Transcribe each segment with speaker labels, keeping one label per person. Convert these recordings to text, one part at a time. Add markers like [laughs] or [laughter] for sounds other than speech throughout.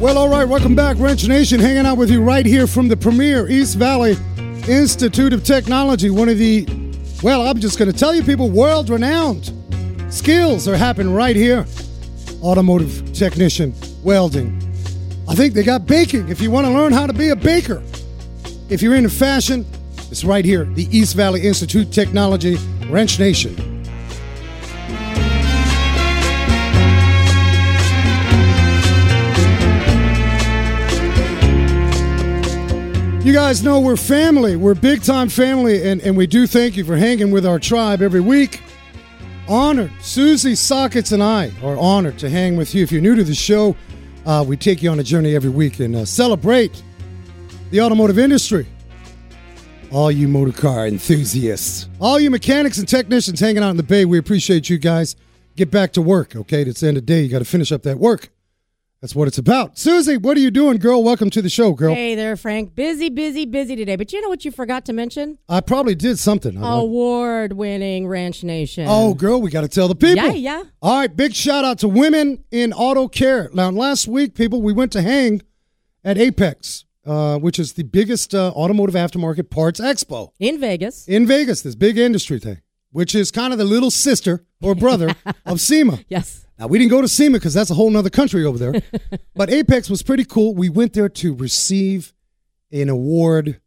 Speaker 1: Well, all right, welcome back, Wrench Nation. Hanging out with you right here from the premier East Valley Institute of Technology. One of the, well, I'm just going to tell you people, world renowned skills are happening right here. Automotive technician, welding. I think they got baking if you want to learn how to be a baker. If you're into fashion, it's right here, the East Valley Institute Technology, Wrench Nation. You guys know we're family. We're big time family, and, and we do thank you for hanging with our tribe every week. Honored. Susie Sockets and I are honored to hang with you. If you're new to the show, uh, we take you on a journey every week and uh, celebrate the automotive industry. All you motor car enthusiasts, all you mechanics and technicians hanging out in the bay, we appreciate you guys. Get back to work, okay? It's the end of the day. You got to finish up that work. That's what it's about. Susie, what are you doing, girl? Welcome to the show, girl.
Speaker 2: Hey there, Frank. Busy, busy, busy today. But you know what you forgot to mention?
Speaker 1: I probably did something.
Speaker 2: Award winning Wrench Nation.
Speaker 1: Oh, girl, we got to tell the people.
Speaker 2: Yeah, yeah.
Speaker 1: All right, big shout out to women in auto care. Now, last week, people, we went to hang at AAPEX, uh, which is the biggest uh, automotive aftermarket parts expo
Speaker 2: In Vegas.
Speaker 1: in Vegas, this big industry thing, which is kind of the little sister or brother [laughs] of SEMA.
Speaker 2: Yes.
Speaker 1: Now, we didn't go to SEMA because that's a whole nother country over there. [laughs] but AAPEX was pretty cool. We went there to receive an award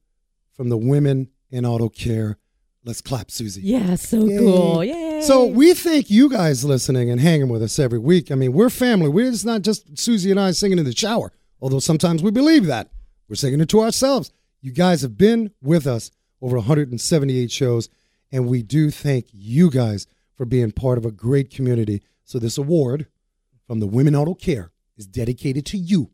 Speaker 1: from the women in auto care. Let's clap, Susie.
Speaker 2: Yeah, so
Speaker 1: Yay.
Speaker 2: cool. Yay.
Speaker 1: So we thank you guys listening and hanging with us every week. I mean, we're family. We're it's not just Susie and I singing in the shower, although sometimes we believe that. We're singing it to ourselves. You guys have been with us over 178 shows, and we do thank you guys for being part of a great community. So this award from the Women Auto Care is dedicated to you.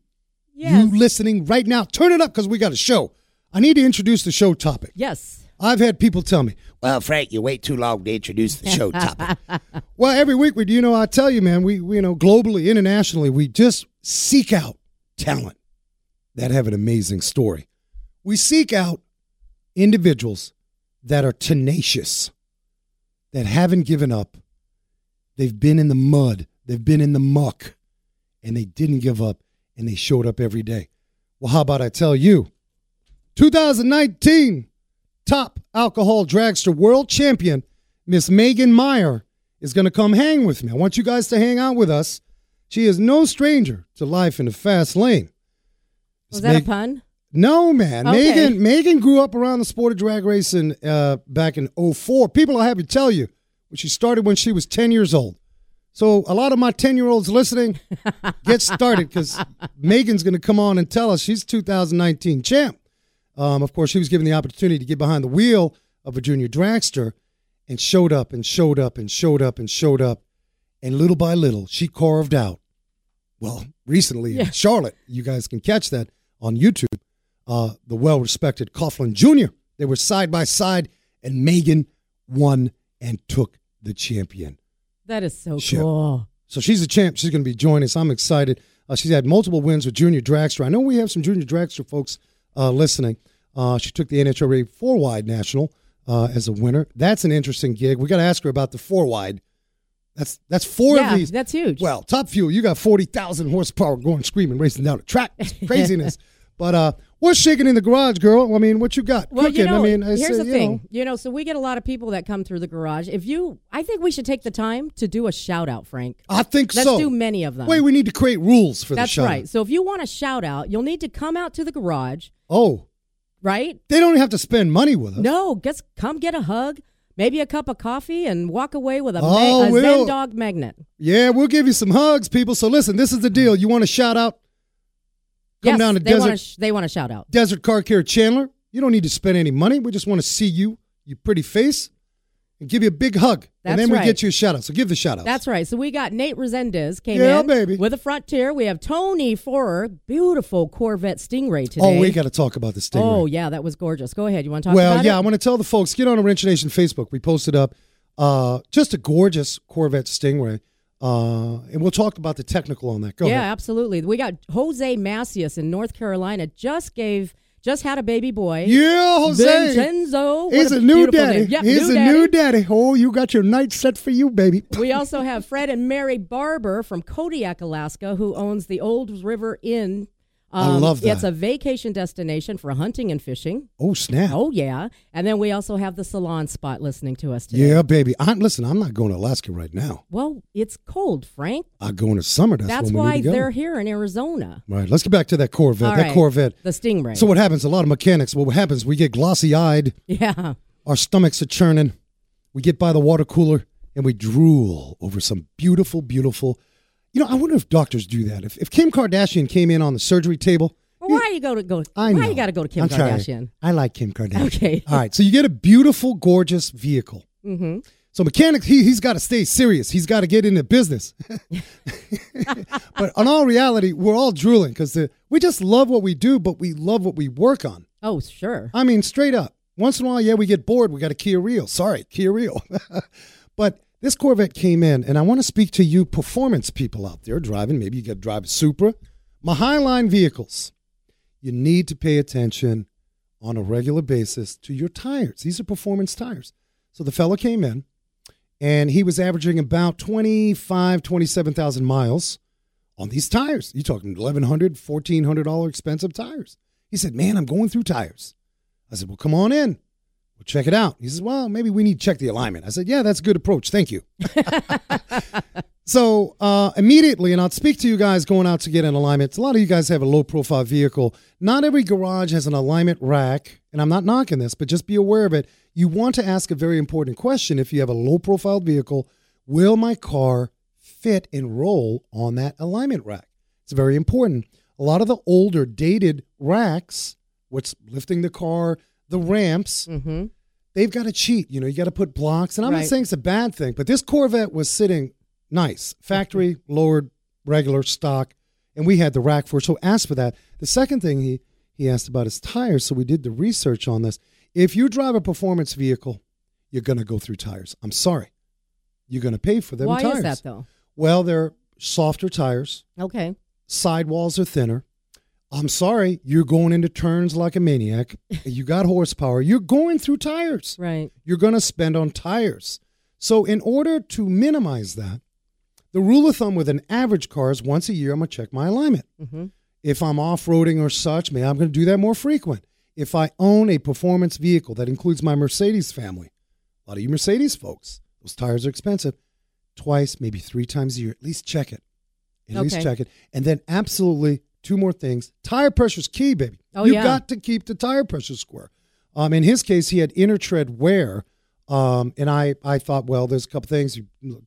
Speaker 2: yes.
Speaker 1: You listening right now. Turn it up because we got a show. I need to introduce the show topic.
Speaker 2: yes.
Speaker 1: I've had people tell me,
Speaker 3: Well, Frank, you wait too long to introduce the show topic. [laughs]
Speaker 1: Well, every week we, do, you know, I tell you, man, we, we, you know, globally, internationally, we just seek out talent that have an amazing story. We seek out individuals that are tenacious, that haven't given up. They've been in the mud, they've been in the muck, and they didn't give up, and they showed up every day. Well, how about I tell you, 2019 top alcohol dragster world champion, Miss Megan Meyer, is going to come hang with me. I want you guys to hang out with us. She is no stranger to life in the fast lane.
Speaker 2: Was that
Speaker 1: Meg-
Speaker 2: a pun?
Speaker 1: No, man.
Speaker 2: Okay.
Speaker 1: Megan Megan grew up around the sport of drag racing uh, back in 04. People are happy to tell you when she started when she was 10 years old. So a lot of my 10 year olds listening, get started because [laughs] Megan's going to come on and tell us she's 2019 champ. Um, of course, she was given the opportunity to get behind the wheel of a junior dragster and showed up and showed up and showed up and showed up. And little by little, she carved out. Well, recently in Charlotte, you guys can catch that on YouTube. Uh, the well respected Coughlin Jr. They were side by side, and Megan won and took the champion.
Speaker 2: That is so cool.
Speaker 1: So she's a champ. She's going to be joining us. I'm excited. Uh, she's had multiple wins with Junior Dragster. I know we have some Junior Dragster folks uh, listening. Uh, she took the NHRA four wide national uh, as a winner. That's an interesting gig. We got to ask her about the four wide. That's that's four
Speaker 2: yeah,
Speaker 1: of these.
Speaker 2: that's huge.
Speaker 1: Well, Top Fuel, you got forty thousand horsepower going screaming racing down the track. It's [laughs] craziness. but uh, what's shaking in the garage, girl? I mean, what you got
Speaker 2: Well,
Speaker 1: cooking?
Speaker 2: you know,
Speaker 1: I mean, it's,
Speaker 2: here's
Speaker 1: uh,
Speaker 2: the
Speaker 1: you
Speaker 2: thing.
Speaker 1: know.
Speaker 2: You know, so we get a lot of people that come through the garage. If you, I think we should take the time to do a shout out, Frank.
Speaker 1: I think so.
Speaker 2: Let's do many of them.
Speaker 1: Wait, we need to create rules for
Speaker 2: That's
Speaker 1: the show.
Speaker 2: right. So if you want a shout out, you'll need to come out to the garage,
Speaker 1: Oh,
Speaker 2: right?
Speaker 1: they don't have to spend money with us.
Speaker 2: No, just come get a hug, maybe a cup of coffee, and walk away with a, ma-
Speaker 1: Oh,
Speaker 2: a
Speaker 1: we'll-
Speaker 2: Zen Dog magnet.
Speaker 1: Yeah, we'll give you some hugs, people. So listen, this is the deal. You want to shout out? Come
Speaker 2: yes,
Speaker 1: down to
Speaker 2: they
Speaker 1: Desert
Speaker 2: want sh- they want a shout out.
Speaker 1: Desert Car Care Chandler. You don't need to spend any money. We just want to see you, you pretty face, and give you a big hug. and
Speaker 2: That's
Speaker 1: then we get you a shout out. So give the shout out.
Speaker 2: That's right. So we got Nate Resendez came
Speaker 1: Yeah,
Speaker 2: in
Speaker 1: baby.
Speaker 2: with a Frontier. We have Tony Forer, beautiful Corvette Stingray today.
Speaker 1: Oh, we got to talk about the Stingray.
Speaker 2: Oh yeah, that was gorgeous. Go ahead. You want to talk
Speaker 1: well, yeah,
Speaker 2: it?
Speaker 1: I want to tell the folks get on Wrench Nation Facebook. We posted up uh, just a gorgeous Corvette Stingray. Uh, and we'll talk about the technical on that. Go
Speaker 2: yeah,
Speaker 1: ahead.
Speaker 2: absolutely. We got Jose Macias in North Carolina. Just gave, just had a baby boy.
Speaker 1: Yeah, Jose.
Speaker 2: Vincenzo.
Speaker 1: He's a, new daddy.
Speaker 2: name. Yep,
Speaker 1: He's
Speaker 2: new
Speaker 1: a new daddy. Oh, you got your night set for you, baby. [laughs]
Speaker 2: we also have Fred and Mary Barber from Kodiak, Alaska, who owns the Old River Inn.
Speaker 1: I
Speaker 2: Um,
Speaker 1: love that.
Speaker 2: It's a vacation destination for hunting and fishing.
Speaker 1: Oh, snap.
Speaker 2: Oh yeah, and then we also have the salon spot listening to us today.
Speaker 1: Yeah, baby. I'm listen, I'm not going to Alaska right now.
Speaker 2: Well, it's cold, Frank.
Speaker 1: I'm going to summer. That's,
Speaker 2: That's why
Speaker 1: go.
Speaker 2: they're here in Arizona.
Speaker 1: Right. Let's get back to that Corvette.
Speaker 2: All
Speaker 1: that
Speaker 2: right.
Speaker 1: Corvette.
Speaker 2: The Stingray.
Speaker 1: So what happens? A lot of mechanics. What happens? We get glossy eyed.
Speaker 2: yeah.
Speaker 1: Our stomachs are churning. We get by the water cooler and we drool over some beautiful, beautiful. You know, I wonder if doctors do that. If, if Kim Kardashian came in on the surgery table,
Speaker 2: Well, why you go to go?
Speaker 1: I
Speaker 2: why
Speaker 1: know.
Speaker 2: you got to go to Kim
Speaker 1: I'm trying.
Speaker 2: Kardashian?
Speaker 1: I like Kim Kardashian.
Speaker 2: Okay. [laughs]
Speaker 1: All right. So you get a beautiful, gorgeous vehicle.
Speaker 2: Mm-hmm.
Speaker 1: So mechanic, he he's got to stay serious. He's got to get into business. [laughs] but in all reality, we're all drooling because we just love what we do, but we love what we work on.
Speaker 2: Oh, sure.
Speaker 1: I mean, straight up. Once in a while, yeah, we get bored. We got a Kia Rio. Sorry, Kia Rio. [laughs] but this Corvette came in, and I want to speak to you performance people out there driving. Maybe you got to drive a Supra. My Highline vehicles. You need to pay attention on a regular basis to your tires. These are performance tires. So the fellow came in, and he was averaging about 25, 27,000 miles on these tires. You're talking $1,100, $1,400 expensive tires. He said, Man, I'm going through tires. I said, Well, come on in. We'll check it out. He says, Well, maybe we need to check the alignment. I said, Yeah, that's a good approach. Thank you. [laughs] so uh, immediately, and I'll speak to you guys going out to get an alignment. A lot of you guys have a low profile vehicle. Not every garage has an alignment rack, and I'm not knocking this, but just be aware of it. You want to ask a very important question if you have a low profile vehicle Will my car fit and roll on that alignment rack? It's very important. A lot of the older, dated racks, what's lifting the car, the ramps,
Speaker 2: Mm-hmm.
Speaker 1: they've got to cheat. You know, you got to put blocks. And I'm not saying it's a bad thing, but this Corvette was sitting nice, factory lowered, regular stock, and we had the rack for it. So ask for that. The second thing he he asked about his tires. So we did the research on this. If you drive a performance vehicle, you're going to go through tires. I'm sorry, you're going to pay for them
Speaker 2: Why
Speaker 1: tires.
Speaker 2: is that though?
Speaker 1: Well, they're softer tires.
Speaker 2: Okay.
Speaker 1: Sidewalls are thinner. I'm sorry, you're going into turns like a maniac. [laughs] you got horsepower. You're going through tires
Speaker 2: Right.
Speaker 1: you're going to spend on tires. So, in order to minimize that, the rule of thumb with an average car is once a year, I'm going to check my alignment.
Speaker 2: Mm-hmm.
Speaker 1: If I'm off roading or such, maybe I'm going to do that more frequent. If I own a performance vehicle that includes my Mercedes family, a lot of you Mercedes folks, those tires are expensive. Twice, maybe three times a year, at least check it. At least check it. And then, absolutely, two more things. Tire pressure is key, baby.
Speaker 2: Oh,
Speaker 1: you
Speaker 2: yeah.
Speaker 1: got to keep the tire pressure square. Um, in his case, he had inner tread wear, um, and I, I thought, well, there's a couple things,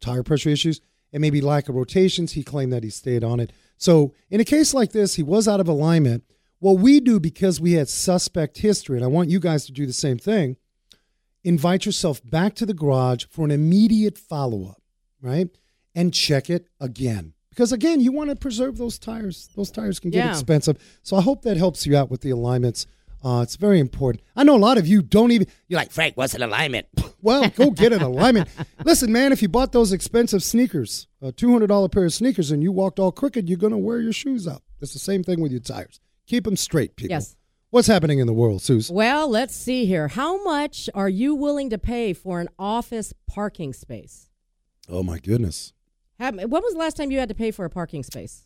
Speaker 1: tire pressure issues, and maybe lack of rotations. He claimed that he stayed on it. So in a case like this, he was out of alignment. What we do because we had suspect history, and I want you guys to do the same thing. Invite yourself back to the garage for an immediate follow up, right? And check it again. Because again, you want to preserve those tires. Those tires can get
Speaker 2: Yeah.
Speaker 1: expensive. So I hope that helps you out with the alignments. Uh, it's very important. I know a lot of you don't even.
Speaker 3: You're like, Frank, what's an alignment? [laughs]
Speaker 1: Well, go get an alignment. Listen, man, if you bought those expensive sneakers, a two hundred dollar pair of sneakers, and you walked all crooked, you're gonna wear your shoes out. It's the same thing with your tires. Keep them straight, people.
Speaker 2: Yes.
Speaker 1: What's happening in the world, Suze?
Speaker 2: Well, let's see here. How much are you willing to pay for an office parking space?
Speaker 1: Oh my goodness.
Speaker 2: When was the last time you had to pay for a parking space?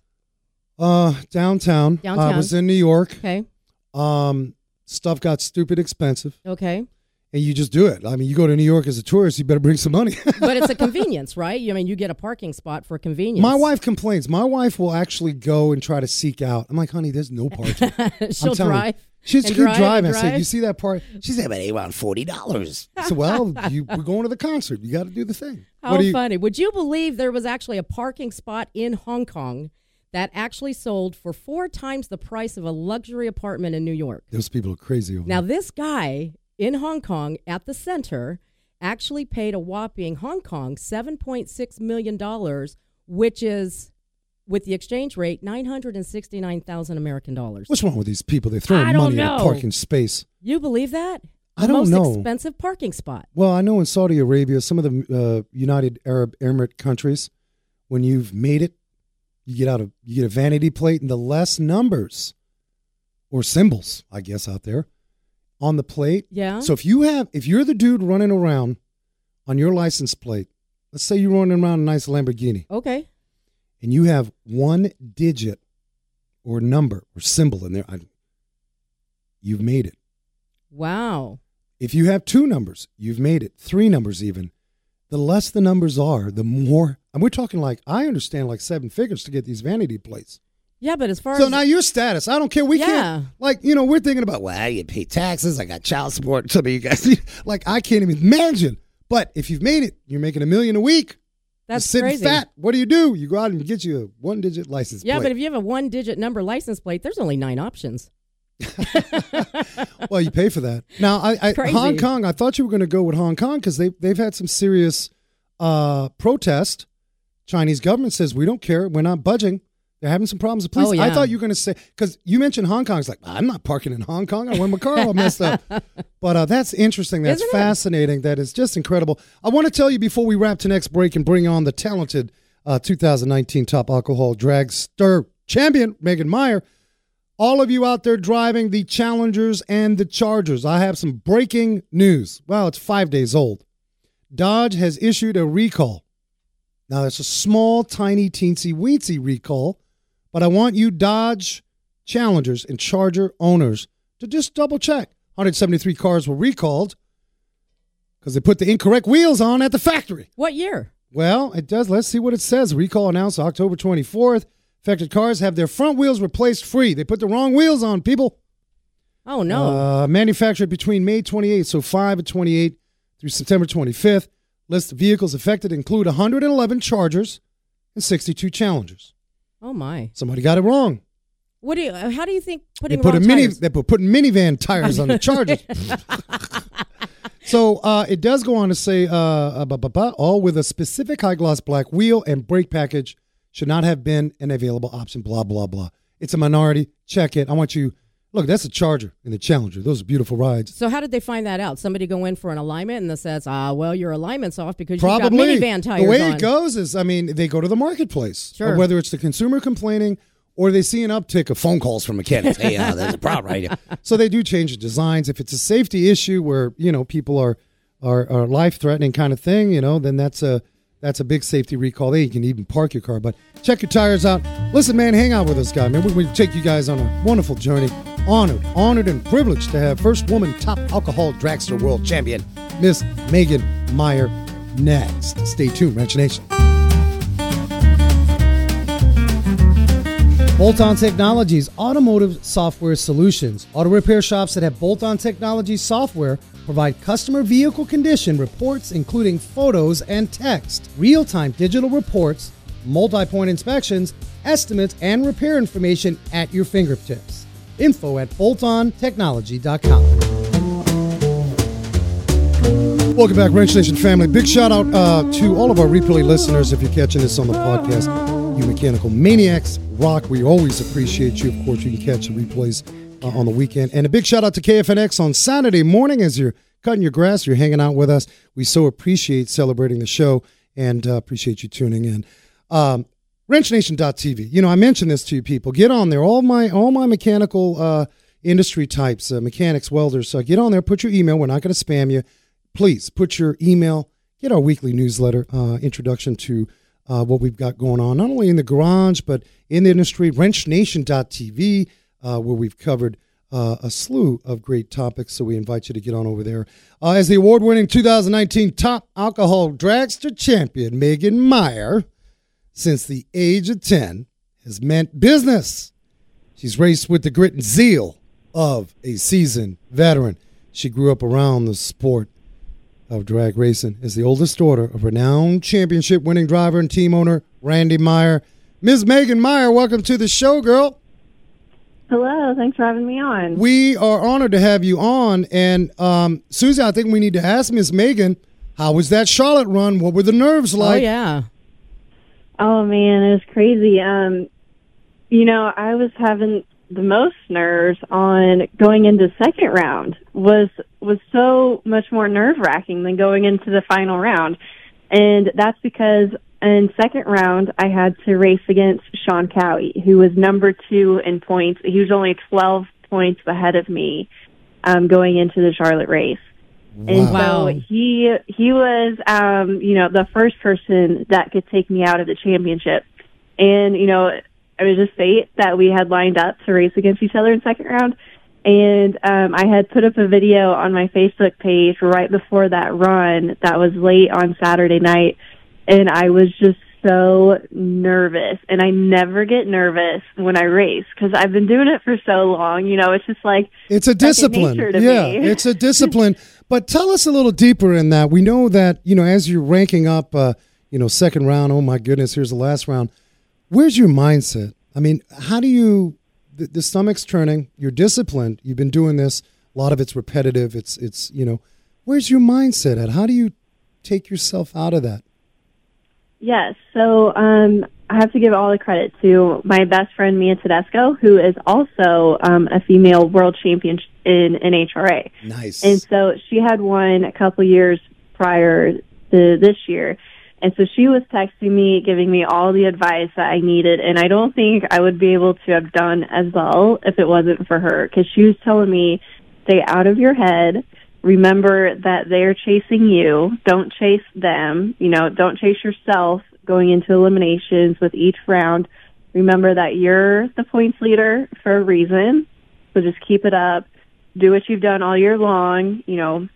Speaker 1: Uh, downtown.
Speaker 2: Downtown.
Speaker 1: I was in New York.
Speaker 2: Okay.
Speaker 1: Um, stuff got stupid expensive,
Speaker 2: Okay.
Speaker 1: and you just do it. I mean, you go to New York as a tourist, you better bring some money. [laughs]
Speaker 2: But it's a convenience, right? I mean you get a parking spot for convenience.
Speaker 1: My wife complains. My wife will actually go and try to seek out. I'm like, honey, there's no parking. [laughs]
Speaker 2: she'll
Speaker 1: you.
Speaker 2: drive.
Speaker 1: She's good
Speaker 2: drive
Speaker 1: I said, you see that part?
Speaker 3: She said, but they want forty dollars.
Speaker 1: I said, well, you, we're going to the concert. You got to do the thing.
Speaker 2: How
Speaker 1: oh, you?
Speaker 2: funny. Would you believe there was actually a parking spot in Hong Kong that actually sold for four times the price of a luxury apartment in New York?
Speaker 1: Those people are crazy over
Speaker 2: Now,
Speaker 1: there.
Speaker 2: this guy in Hong Kong at the center actually paid a whopping Hong Kong $7.6 million, which is, with the exchange rate, 969000 American dollars.
Speaker 1: What's wrong with these people?
Speaker 2: I don't
Speaker 1: money at a parking space.
Speaker 2: You believe that?
Speaker 1: I don't
Speaker 2: most
Speaker 1: know.
Speaker 2: expensive parking spot.
Speaker 1: Well, I know in Saudi Arabia, some of the uh, United Arab Emirate countries, when you've made it, you get out of you get a vanity plate, and the less numbers or symbols, I guess, out there on the plate.
Speaker 2: Yeah.
Speaker 1: So if you have, if you're the dude running around on your license plate, let's say you're running around a nice Lamborghini,
Speaker 2: Okay.
Speaker 1: and you have one digit or number or symbol in there, I, you've made it.
Speaker 2: Wow.
Speaker 1: If you have two numbers, you've made it. Three numbers, even. The less the numbers are, the more. And we're talking like I understand like seven figures to get these vanity plates.
Speaker 2: Yeah, but as far
Speaker 1: So
Speaker 2: as So
Speaker 1: now your status, I don't care. We
Speaker 2: Yeah.
Speaker 1: can't like you know we're thinking about well,
Speaker 3: you pay taxes. I got child support.
Speaker 1: some of you guys [laughs] like I can't even imagine. But if you've made it, you're making a million a week.
Speaker 2: that's
Speaker 1: you're sitting
Speaker 2: crazy.
Speaker 1: fat. What do you do? You go out and get you a one digit license plate.
Speaker 2: Yeah,
Speaker 1: plate.
Speaker 2: but if you have a one-digit number license plate, there's only nine options. [laughs]
Speaker 1: well, you pay for that. Now, I, I Hong Kong. I thought you were going to go with Hong Kong because they they've had some serious uh, protest. Chinese government says we don't care. We're not budging. They're having some problems with police.
Speaker 2: Oh,
Speaker 1: I thought you were going to say because you mentioned Hong Kong. It's like I'm not parking in Hong Kong. I want my car all messed up. [laughs] But uh, that's interesting. That's
Speaker 2: Isn't it?
Speaker 1: fascinating. That is just incredible. I want to tell you before we wrap to next break and bring on the talented uh, 2019 top alcohol dragster champion Megan Meyer all of you out there driving the Challengers and the Chargers, I have some breaking news. Well, it's five days old. Dodge has issued a recall. Now, it's a small, tiny, teensy weensy recall, but I want you Dodge Challengers and Charger owners to just double check. 173 cars were recalled because they put the incorrect wheels on at the factory.
Speaker 2: What year?
Speaker 1: Well, it does. Let's see what it says. Recall announced October 24th. Affected cars have their front wheels replaced free. They put the wrong wheels on, people.
Speaker 2: Oh no.
Speaker 1: Uh, manufactured between May 28th, so 5 and 28 through September 25th. List of vehicles affected include 111 Chargers and 62 Challengers.
Speaker 2: oh my.
Speaker 1: Somebody got it wrong.
Speaker 2: What do you? How do you think
Speaker 1: They
Speaker 2: putting
Speaker 1: put a mini.
Speaker 2: tires-
Speaker 1: They put putting minivan tires on the [laughs] Chargers. [laughs] so uh, it does go on to say, uh, uh, all with a specific high gloss black wheel and brake package should not have been an available option. Blah blah blah. It's a minority. Check it. I want you. Look, that's a Charger and the Challenger. Those are beautiful rides.
Speaker 2: So how did they find that out? Somebody go in for an alignment and that says, "Ah, well, your alignment's off because
Speaker 1: Probably
Speaker 2: you've got minivan tires
Speaker 1: the way
Speaker 2: on."
Speaker 1: it goes is, I mean, they go to the marketplace.
Speaker 2: Sure.
Speaker 1: Whether it's the consumer complaining or they see an uptick of phone calls from mechanics.
Speaker 3: Hey, uh, there's a problem right here. [laughs]
Speaker 1: so they do change the designs. If it's a safety issue where you know people are are, are life threatening kind of thing, you know, then that's a that's a big safety recall. There, you can even park your car, but check your tires out. Listen, man, hang out with us, guy. Man, we, take you guys on a wonderful journey. Honored, honored, and privileged to have first woman top alcohol dragster world champion, Miss Megan Meyer. Next, stay tuned, Wrench Nation. Bolt On Technologies Automotive Software Solutions. Auto repair shops that have Bolt On Technology software provide customer vehicle condition reports, including photos and text, real time digital reports, multi point inspections, estimates, and repair information at your fingertips. Info at boltontechnology.com. Welcome back, Wrench Nation family. Big shout out uh, to all of our replay listeners. If you're catching this on the podcast, you mechanical maniacs rock. We always appreciate you. Of course, you can catch the replays uh, on the weekend. And a big shout out to KFNX on Saturday morning as you're cutting your grass, you're hanging out with us. We so appreciate celebrating the show and uh, appreciate you tuning in. Um, WrenchNation.tv. You know, I mentioned this to you people. Get on there. All my all my mechanical uh, industry types, uh, mechanics, welders. Uh, get on there. Put your email. We're not going to spam you. Please put your email. Get our weekly newsletter. Uh, introduction to uh, what we've got going on, not only in the garage but in the industry. WrenchNation.tv, uh, where we've covered uh, a slew of great topics. So we invite you to get on over there. Uh, as the award-winning 2019 top alcohol dragster champion, Megan Meyer since the age of 10 has meant business. She's raced with the grit and zeal of a seasoned veteran. She grew up around the sport of drag racing as the oldest daughter of renowned championship winning driver and team owner Randy Meyer. Ms. Megan Meyer, welcome to the show, girl.
Speaker 4: Hello, thanks for having me on.
Speaker 1: We are honored to have you on. And um, Susie, I think we need to ask Miss Megan, how was that Charlotte run? What were the nerves like?
Speaker 2: oh yeah.
Speaker 4: Oh man, it was crazy. Um, you know, I was having the most nerves on going into second round. was was so much more nerve wracking than going into the final round, and that's because in second round, I had to race against Shawn Cowie, who was number two in points. He was only 12 points ahead of me um, going into the Charlotte race. And
Speaker 2: Wow.
Speaker 4: so he he was um, you know the first person that could take me out of the championship, and you know it was just fate that we had lined up to race against each other in second round. And um, I had put up a video on my Facebook page right before that run that was late on Saturday night, and I was just so nervous. And I never get nervous when I race because I've been doing it for so long. You know, it's just like
Speaker 1: It's a discipline. Yeah, it's a [laughs] discipline. But tell us a little deeper in that. We know that, you know, as you're ranking up, uh, you know, second round, oh my goodness, here's the last round. Where's your mindset? I mean, how do you, the, the stomach's turning, you're disciplined, you've been doing this, a lot of it's repetitive, it's, it's, you know, where's your mindset at? How do you take yourself out of that?
Speaker 4: Yes. So um, I have to give all the credit to my best friend Mia Tedesco, who is also um, a female world champion in NHRA.
Speaker 1: Nice.
Speaker 4: And so she had won a couple years prior to this year. And so she was texting me, giving me all the advice that I needed. And I don't think I would be able to have done as well if it wasn't for her. Because she was telling me, stay out of your head. Remember that they're chasing you. Don't chase them. You know, don't chase yourself going into eliminations with each round. Remember that you're the points leader for a reason. So just keep it up. Do what you've done all year long, you know,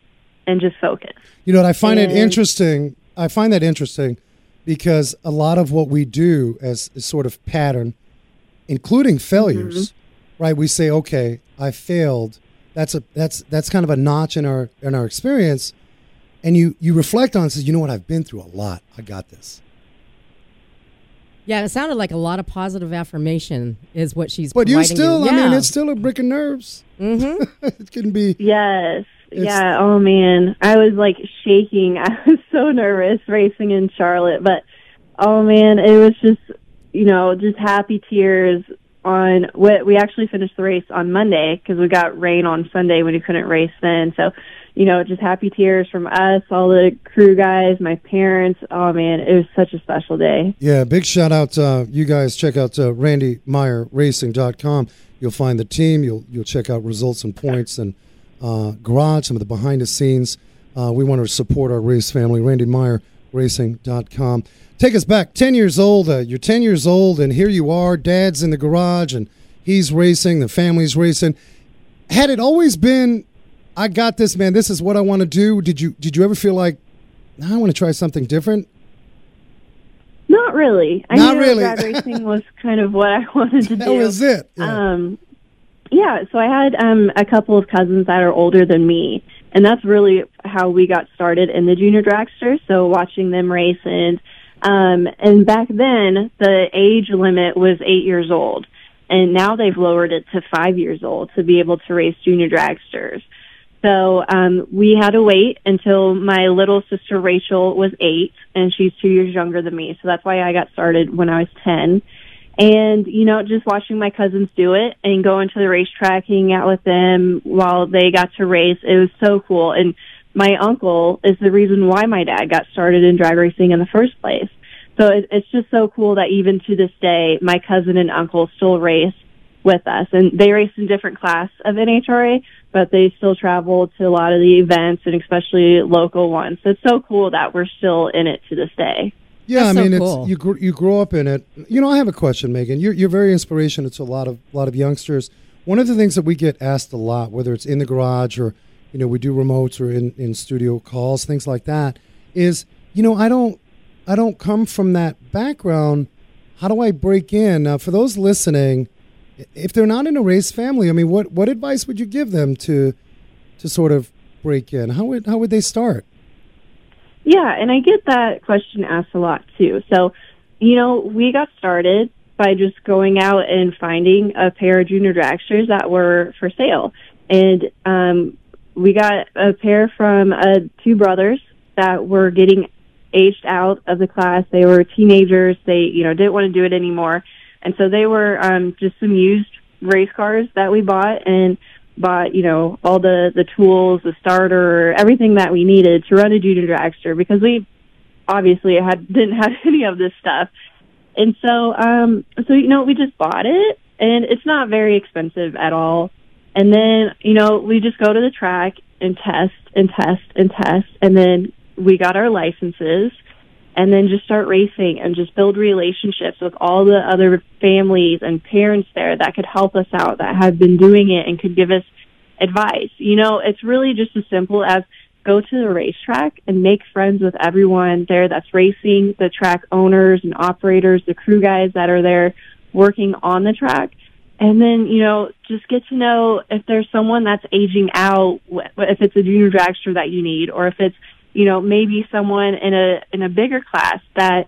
Speaker 4: and just focus.
Speaker 1: You know what? I find it interesting. I find that interesting because a lot of what we do as a sort of pattern, including failures, mm-hmm. right? We say, "Okay, I failed." That's a that's that's kind of a notch in our in our experience, and you you reflect on it and says, "You know what? I've been through a lot. I got this."
Speaker 2: Yeah, it sounded like a lot of positive affirmation is what she's.
Speaker 1: But you
Speaker 2: providing
Speaker 1: still, I mean, it's still a brick of nerves.
Speaker 2: Mm-hmm. [laughs]
Speaker 1: it can be.
Speaker 4: Yes. Yeah. Oh man, I was like shaking. [laughs] I was so nervous racing in Charlotte, but oh man, it was just you know just happy tears on what we actually finished the race on Monday because we got rain on Sunday when we couldn't race then. So you know just happy tears from us, all the crew guys, my parents. Oh man, it was such a special day.
Speaker 1: Yeah, big shout out. Uh, you guys check out uh, RandyMeyerRacing.com. You'll find the team. You'll you'll check out results and points and uh, garage, some of the behind the scenes. Uh, we want to support our race family. RandyMeyerRacing.com. Take us back. Ten years old. Uh, you're ten years old, and here you are. Dad's in the garage, and he's racing. The family's racing. Had it always been, I got this, man. This is what I want to do. Did you did you ever feel like, "Nah, I want to try something different?
Speaker 4: Not really. I
Speaker 1: Not
Speaker 4: knew
Speaker 1: really.
Speaker 4: drag racing was [laughs] kind of what I wanted to
Speaker 1: That
Speaker 4: do.
Speaker 1: That was it. Yeah.
Speaker 4: Um, yeah, so I had um, a couple of cousins that are older than me, and that's really how we got started in the junior dragster. So watching them race, and um, and back then the age limit was eight years old, and now they've lowered it to five years old to be able to race junior dragsters. So um, we had to wait until my little sister Rachel was eight, and she's two years younger than me. So that's why I got started when I was ten. And, you know, just watching my cousins do it and going to the racetrack, hanging out with them while they got to race, it was so cool. And my uncle is the reason why my dad got started in drag racing in the first place. So it, it's just so cool that even to this day, my cousin and uncle still race with us. And they race in different class of NHRA, but they still travel to a lot of the events and especially local ones. So it's so cool that we're still in it to this day.
Speaker 1: Yeah,
Speaker 2: That's
Speaker 1: I
Speaker 2: so
Speaker 1: mean,
Speaker 2: cool.
Speaker 1: it's you gr- you grow up in it. You know, I have a question, Megan. You're you're very inspirational to a lot of lot of youngsters. One of the things that we get asked a lot, whether it's in the garage or you know we do remotes or in in studio calls, things like that, is you know I don't I don't come from that background. How do I break in? Now, for those listening, if they're not in a race family, I mean, what what advice would you give them to to sort of break in? How would how would they start?
Speaker 4: Yeah, and I get that question asked a lot too. So, you know, we got started by just going out and finding a pair of junior dragsters that were for sale. And um, we got a pair from uh, two brothers that were getting aged out of the class. They were teenagers. They, you know, didn't want to do it anymore. And so they were um, just some used race cars that we bought and bought, you know, all the, the tools, the starter, everything that we needed to run a junior dragster because we obviously had [laughs] didn't have any of this stuff. And so, um, so you know, we just bought it, and it's not very expensive at all. And then, you know, we just go to the track and test and test and test, and then we got our licenses, and then just start racing and just build relationships with all the other families and parents there that could help us out that have been doing it and could give us advice. You know, it's really just as simple as go to the racetrack and make friends with everyone there that's racing, the track owners and operators, the crew guys that are there working on the track. And then, you know, just get to know if there's someone that's aging out, if it's a junior dragster that you need, or if it's, you know, maybe someone in a, in a bigger class that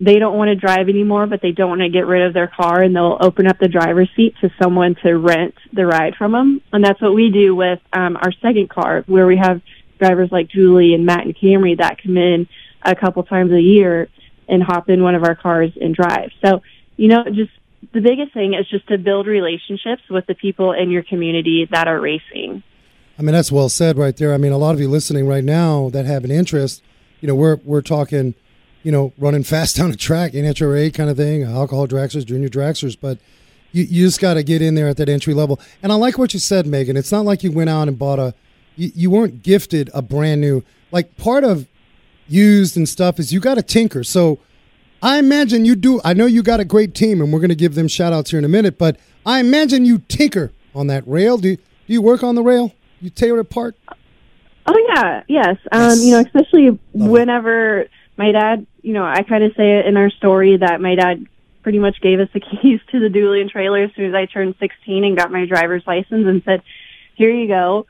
Speaker 4: they don't want to drive anymore, but they don't want to get rid of their car and they'll open up the driver's seat to someone to rent the ride from them. And that's what we do with, um, our second car where we have drivers like Julie and Matt and Camry that come in a couple times a year and hop in one of our cars and drive. So, you know, just the biggest thing is just to build relationships with the people in your community that are racing.
Speaker 1: I mean, that's well said right there. I mean, a lot of you listening right now that have an interest, you know, we're we're talking, you know, running [laughs] fast down a track, NHRA kind of thing, alcohol dragsters, junior dragsters, but you, you just got to get in there at that entry level. And I like what you said, Megan. It's not like you went out and bought a, you, you weren't gifted a brand new, like part of used and stuff is you got to tinker. So I imagine you do. I know you got a great team, and we're going to give them shout outs here in a minute. But I imagine you tinker on that rail. Do do you work on the rail? You tear it apart?
Speaker 4: Oh yeah, yes. Um, you know, especially whenever my dad. You know, I kind of say it in our story that my dad pretty much gave us the [laughs] keys to the dually trailer as soon as I turned 16 and got my driver's license, and said, "Here you go."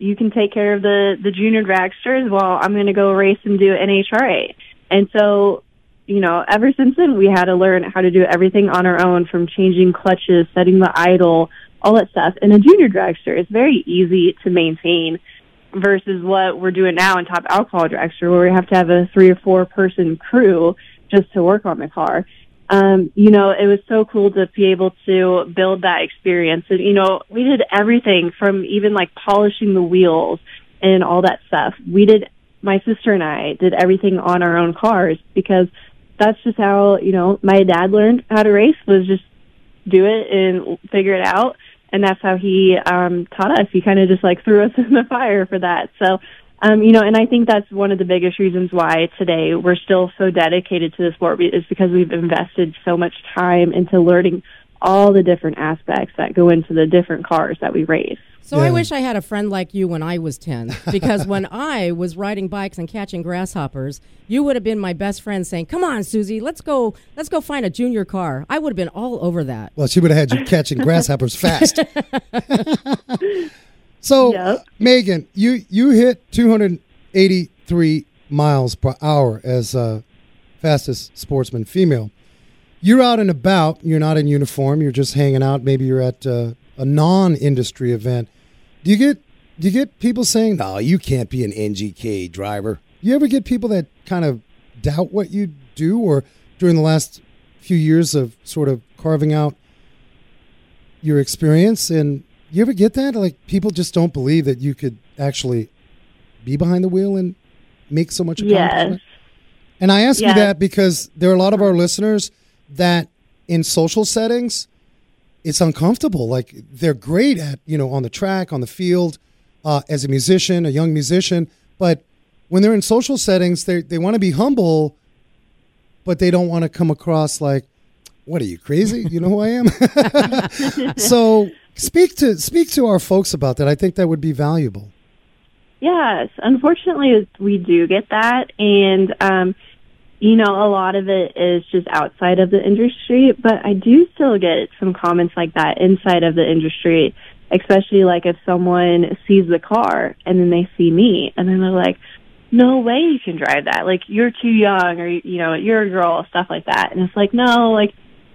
Speaker 4: You can take care of the the junior dragsters while I'm going to go race and do NHRA. And so you know, ever since then, we had to learn how to do everything on our own from changing clutches, setting the idle, all that stuff. And a junior dragster is very easy to maintain versus what we're doing now in top alcohol dragster where we have to have a three or four person crew just to work on the car. Um, you know, it was so cool to be able to build that experience. And, you know, we did everything from even like polishing the wheels and all that stuff. We did, my sister and I did everything on our own cars because that's just how you know my dad learned how to race was just do it and figure it out and that's how he um taught us. He kind of just like threw us [laughs] in the fire for that. So um you know and i think that's one of the biggest reasons why today we're still so dedicated to the sport is because we've invested so much time into learning all the different aspects that go into the different cars that we race
Speaker 2: So I wish I had a friend like you when I was 10 because when [laughs] I was riding bikes and catching grasshoppers, you would have been my best friend saying, "Come on, Susie, let's go let's go find a junior car." I would have been all over that.
Speaker 1: Well, she would have had you catching [laughs] grasshoppers fast. [laughs] so,
Speaker 4: Yep.
Speaker 1: Megan, you you hit 283 miles per hour as uh, fastest sportsman female. You're out and about. You're not in uniform. You're just hanging out. Maybe you're at uh, a non-industry event. Do you get do you get people saying, "No, you can't be an NGK driver"? You ever get people that kind of doubt what you do, or during the last few years of sort of carving out your experience and you ever get that like people just don't believe that you could actually be behind the wheel and make so much accomplishment
Speaker 4: yes
Speaker 1: and i ask you that because there are a lot of our listeners that in social settings it's uncomfortable. Like they're great at you know on the track on the field uh, as a musician a young musician but when they're in social settings they, they want to be humble but they don't want to come across like what are you crazy? You know who i am? [laughs] So speak to speak to our folks about that. I think that would be valuable.
Speaker 4: Yes, unfortunately, we do get that, and um, you know, a lot of it is just outside of the industry. But I do still get some comments like that inside of the industry, especially like if someone sees the car and then they see me, and then they're like, "No way you can drive that! Like you're too young, or you know, you're a girl, stuff like that." And it's like, no, like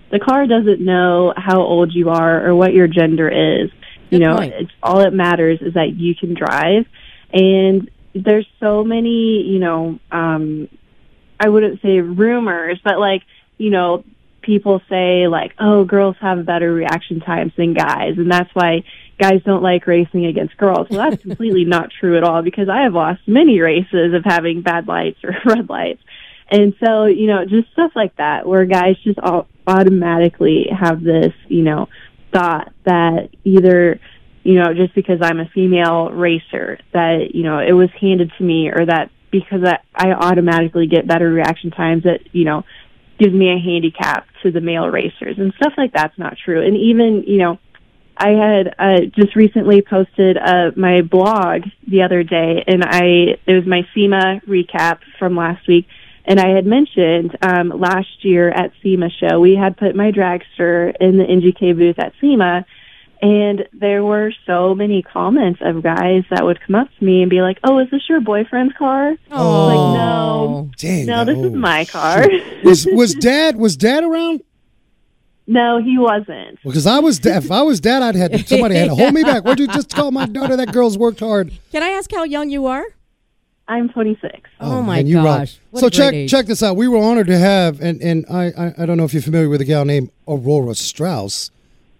Speaker 4: the car doesn't know how old you are or what your gender is.
Speaker 2: Good
Speaker 4: you know,
Speaker 2: point.
Speaker 4: it's all that matters is that you can drive. And there's so many, you know, um, I wouldn't say rumors, but like, you know, people say like, oh, girls have better reaction times than guys, and that's why guys don't like racing against girls. Well, that's completely [laughs] not true at all because I have lost many races of having bad lights or [laughs] red lights. And so, you know, just stuff like that where guys just au- automatically have this, you know, thought that either, you know, just because I'm a female racer, that, you know, it was handed to me or that because I, I automatically get better reaction times that, you know, gives me a handicap to the male racers and stuff like that's not true. And even, you know, I had uh, just recently posted uh, my blog the other day, and I it was my SEMA recap from last week, and I had mentioned um, last year at SEMA show we had put my dragster in the NGK booth at SEMA, and there were so many comments of guys that would come up to me and be like, "Oh, is this your boyfriend's car?"
Speaker 2: Oh,
Speaker 4: Like, no.
Speaker 1: Dang.
Speaker 4: No, this
Speaker 1: oh,
Speaker 4: is my car.
Speaker 1: Was was [laughs] dad was dad around?
Speaker 4: no, he wasn't.
Speaker 1: Because I was da- if I was dad, I'd had somebody had to hold me back. Why'd you just call my daughter? That girl's worked hard.
Speaker 2: Can I ask how young you are?
Speaker 4: I'm 26.
Speaker 2: Oh, my
Speaker 1: man, you
Speaker 2: gosh.
Speaker 1: So check
Speaker 2: age.
Speaker 1: check this out. We were honored to have, and and I, I I don't know if you're familiar with a gal named Aurora Strauss.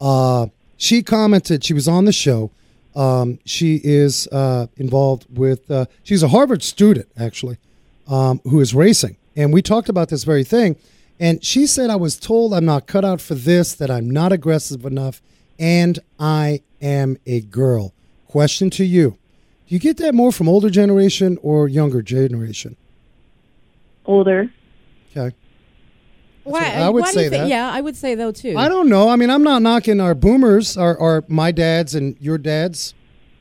Speaker 1: Uh, she commented. She was on the show. Um, she is uh, involved with. Uh, she's a Harvard student actually, um, who is racing, and we talked about this very thing. And she said, "I was told I'm not cut out for this. That I'm not aggressive enough, and I am a girl." Question to you: Do you get that more from older generation or younger generation?
Speaker 4: Older.
Speaker 1: Okay.
Speaker 2: Why,
Speaker 1: I would
Speaker 2: why do
Speaker 1: say
Speaker 2: you think-
Speaker 1: that.
Speaker 2: Yeah, I would say though too.
Speaker 1: I don't know. I mean, I'm not knocking our boomers, our, our my dads and your dads.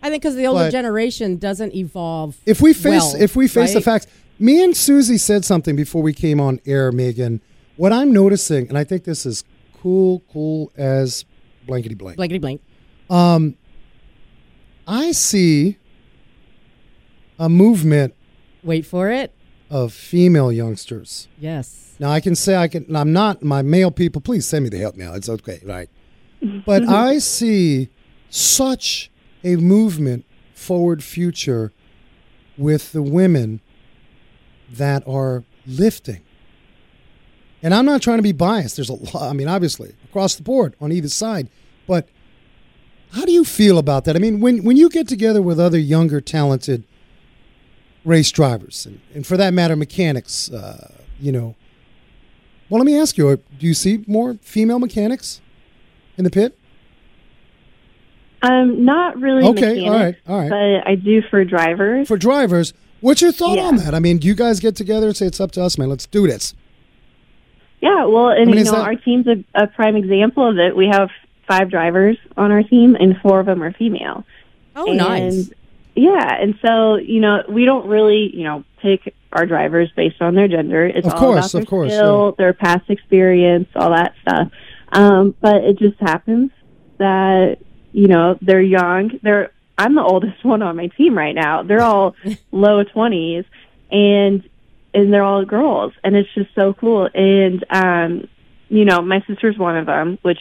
Speaker 2: I think because the older generation doesn't evolve.
Speaker 1: If we face
Speaker 2: well,
Speaker 1: if we face the facts, me and Susie said something before we came on air, Megan. What I'm noticing, and I think this is cool, cool as blankety blank.
Speaker 2: blankety blank.
Speaker 1: Um, I see a movement
Speaker 2: Wait for it.
Speaker 1: Of female youngsters.
Speaker 2: Yes.
Speaker 1: Now I can say I can. I'm not my male people. Please send me the help now. It's okay, right? But mm-hmm. I see such a movement forward future with the women that are lifting. And I'm not trying to be biased. There's a lot. I mean, obviously across the board on either side, but how do you feel about that? I mean, when when you get together with other younger, talented race drivers, and, and for that matter, mechanics, uh, you know. Well, let me ask you: Do you see more female mechanics in the pit?
Speaker 4: Um, not really
Speaker 1: Okay, all right, all right.
Speaker 4: but I do for drivers.
Speaker 1: For drivers, what's your thought
Speaker 4: Yeah.
Speaker 1: on that? I mean, do you guys get together and say it's up to us, man? Let's do this.
Speaker 4: Yeah, well, and
Speaker 1: mean,
Speaker 4: you know,
Speaker 1: that-
Speaker 4: our team's a, a prime example of it. We have five drivers on our team, and four of them are female.
Speaker 2: Oh,
Speaker 4: and,
Speaker 2: nice.
Speaker 4: Yeah, and so you know, we don't really, you know, pick our drivers based on their gender. It's
Speaker 1: Of
Speaker 4: all
Speaker 1: course,
Speaker 4: about their
Speaker 1: of course,
Speaker 4: skill, their past experience, all that stuff. Um, but it just happens that you know they're young. They're I'm the oldest [laughs] one on my team right now. They're all [laughs] low twenties, and and they're all girls, and it's just so cool. And um, you know, my sister's one of them, which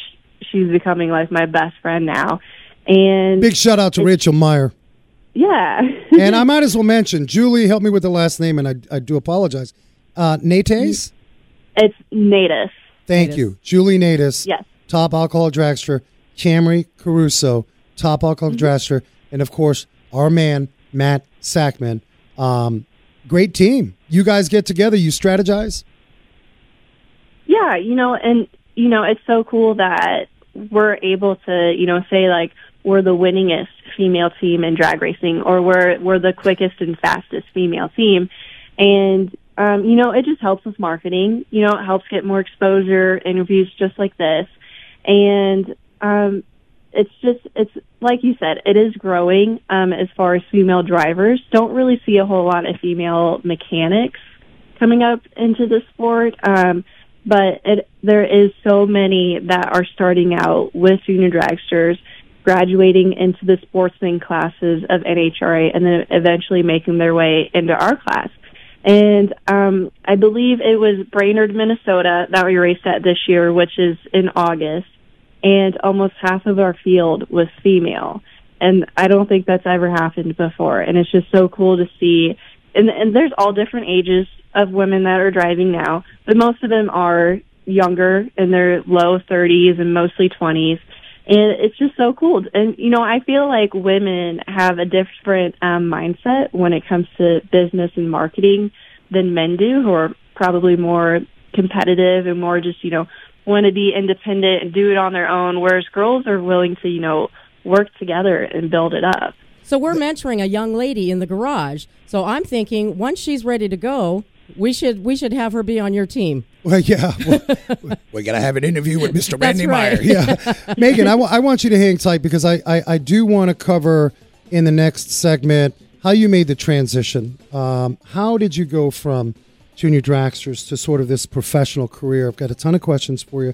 Speaker 4: she's becoming like my best friend now. And
Speaker 1: Big shout out to Rachel Meyer.
Speaker 4: Yeah,
Speaker 1: and I might as well mention Julie. Help me with the last name, and I, I do apologize. Uh, Nates,
Speaker 4: it's Nataas.
Speaker 1: thank
Speaker 2: Nataas.
Speaker 1: you, Julie Nataas.
Speaker 4: Yes.
Speaker 1: top alcohol dragster, Camry Caruso, top alcohol
Speaker 4: Mm-hmm.
Speaker 1: dragster, and of course our man Matt Sackman. Um, great team. You guys get together. You strategize.
Speaker 4: Yeah, you know, and you know, it's so cool that we're able to, you know, say like we're the winningest female team in drag racing, or we're we're the quickest and fastest female team, and um, you know, it just helps with marketing. You know, it helps get more exposure, interviews just like this, and um, it's just it's like you said, it is growing um, as far as female drivers. Don't really see a whole lot of female mechanics coming up into the sport. Um, but it, there is so many that are starting out with junior dragsters, graduating into the sportsman classes of NHRA, and then eventually making their way into our class. And um, I believe it was Brainerd, Minnesota, that we raced at this year, which is in August, and almost half of our field was female. And I don't think that's ever happened before. And it's just so cool to see. And, and there's all different ages of women that are driving now, but most of them are younger in their low 30s and mostly 20s. And it's just so cool. And, you know, I feel like women have a different um, mindset when it comes to business and marketing than men do, who are probably more competitive and more just, you know, want to be independent and do it on their own, whereas girls are willing to, you know, work together and build it up.
Speaker 2: So we're mentoring a young lady in the garage. So I'm thinking once she's ready to go, we should we should have her be on your team.
Speaker 1: Well, yeah. [laughs] Well,
Speaker 3: We got to have an interview with Mr. Randy
Speaker 2: right.
Speaker 3: Meyer. [laughs]
Speaker 1: yeah. Megan, I I want you to hang tight because I, I, I do want to cover in the next segment how you made the transition. Um, how did you go from junior dragsters to sort of this professional career? I've got a ton of questions for you.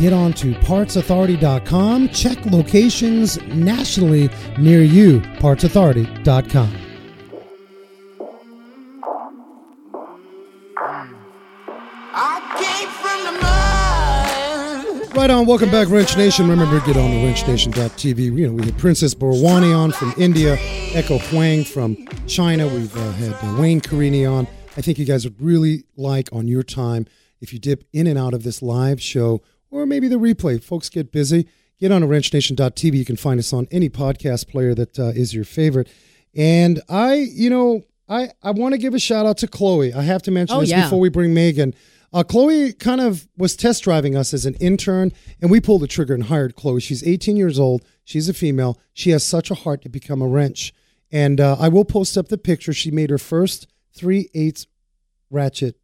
Speaker 1: Get on to partsauthority.com. Check locations nationally near you. Partsauthority.com. Right on. Welcome back, Wrench Nation. Remember, get on the wrenchnation.tv. You know, we had Princess Borwani on from India, Echo Huang from China. We've uh, had uh, Wayne Carini on. I think you guys would really like on your time if you dip in and out of this live show or maybe the replay. Folks get busy. Get on to wrenchnation.tv. You can find us on any podcast player that uh, is your favorite. And I, you know, I, I want to give a shout out to Chloe. I have to mention
Speaker 2: Oh,
Speaker 1: this
Speaker 2: yeah.
Speaker 1: before we bring Megan. Uh, Chloe kind of was test driving us as an intern, and we pulled the trigger and hired Chloe. She's 18 years old. She's a female. She has such a heart to become a wrench. And uh, I will post up the picture. She made her first 3 8 ratchet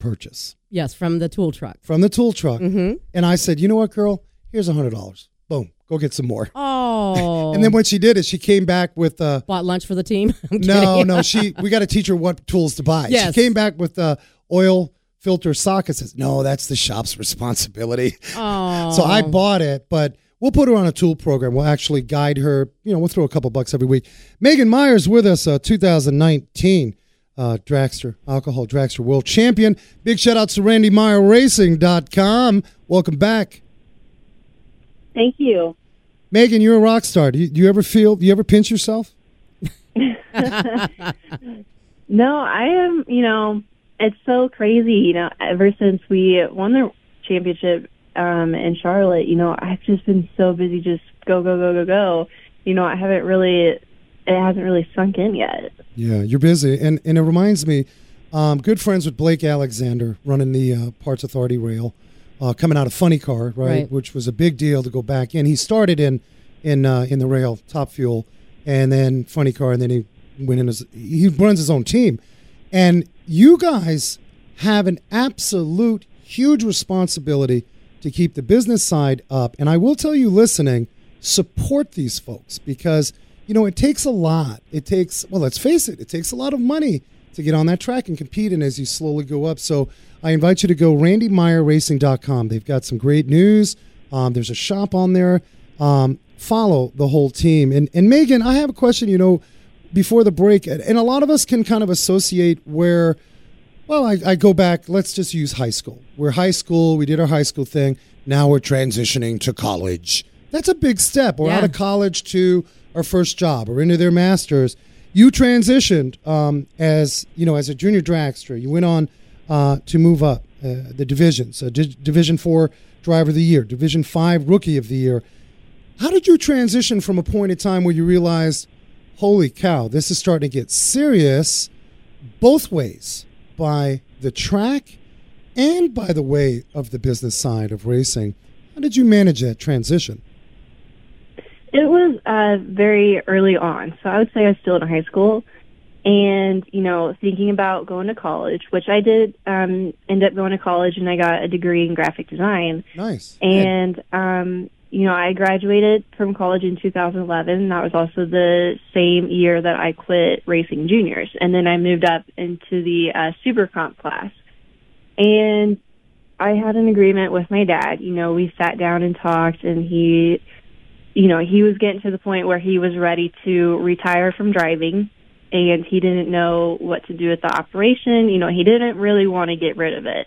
Speaker 1: purchase
Speaker 2: Yes, from the tool truck.
Speaker 1: from the tool truck.
Speaker 2: Mm-hmm.
Speaker 1: And I said, you know what, girl? Here's a $100. Boom. Go get some more.
Speaker 2: Oh. [laughs]
Speaker 1: And then what she did is she came back with uh,
Speaker 2: bought lunch for the team. [laughs]
Speaker 1: No, no. [laughs] She we got to teach her what tools to buy.
Speaker 2: Yes.
Speaker 1: She came back with uh, oil filter sockets. Says no, that's the shop's responsibility.
Speaker 2: Oh.
Speaker 1: So I bought it, but we'll put her on a tool program. We'll actually guide her. You know, we'll throw a couple bucks every week. Megan Myers with us, uh, 2019 uh, Dragster Alcohol Dragster World Champion. Big shout out to RandyMeyerRacing.com. Welcome back.
Speaker 4: Thank you.
Speaker 1: Megan, you're a rock star. Do you, do you ever feel, do you ever pinch yourself? [laughs]
Speaker 4: No, I am, you know, it's so crazy, you know, ever since we won the championship um in Charlotte, you know, I've just been so busy just go go go go go. You know, I haven't really it hasn't really sunk in yet.
Speaker 1: Yeah, you're busy, and and it reminds me, um, good friends with Blake Alexander running the uh, Parts Authority rail, uh, coming out of Funny Car, right,
Speaker 2: Right.
Speaker 1: which was a big deal to go back in. He started in in uh, in the rail Top Fuel, and then Funny Car, and then he went in as he runs his own team, and you guys have an absolute huge responsibility to keep the business side up. And I will tell you, listening, support these folks because you know it takes a lot. It takes well, let's face it, it takes a lot of money to get on that track and compete. And as you slowly go up, so I invite you to go RandyMeyerRacing.com. They've got some great news. Um, there's a shop on there. Um, follow the whole team. And and Megan, I have a question. You know, before the break, and a lot of us can kind of associate where. Well, I, I go back. Let's just use high school. We're high school. We did our high school thing. Now we're transitioning to college. That's a big step. We're out of college to our first job or into their masters. You transitioned um, as you know as a junior dragster. You went on uh, to move up uh, the divisions. Uh, Di- Division four driver of the year, Division five rookie of the year. How did you transition from a point in time where you realized, holy cow, this is starting to get serious? both ways by the track and by the way of the business side of racing. How did you manage that transition?
Speaker 4: It was uh, very early on. So I would say I was still in high school and, you know, thinking about going to college, which I did um, end up going to college and I got a degree in graphic design.
Speaker 1: Nice.
Speaker 4: And, um, you know, I graduated from college in 2011. That was also the same year that I quit racing juniors. And then I moved up into the uh, super comp class. And I had an agreement with my dad. You know, we sat down and talked and he, you know, he was getting to the point where he was ready to retire from driving and he didn't know what to do with the operation. You know, he didn't really want to get rid of it.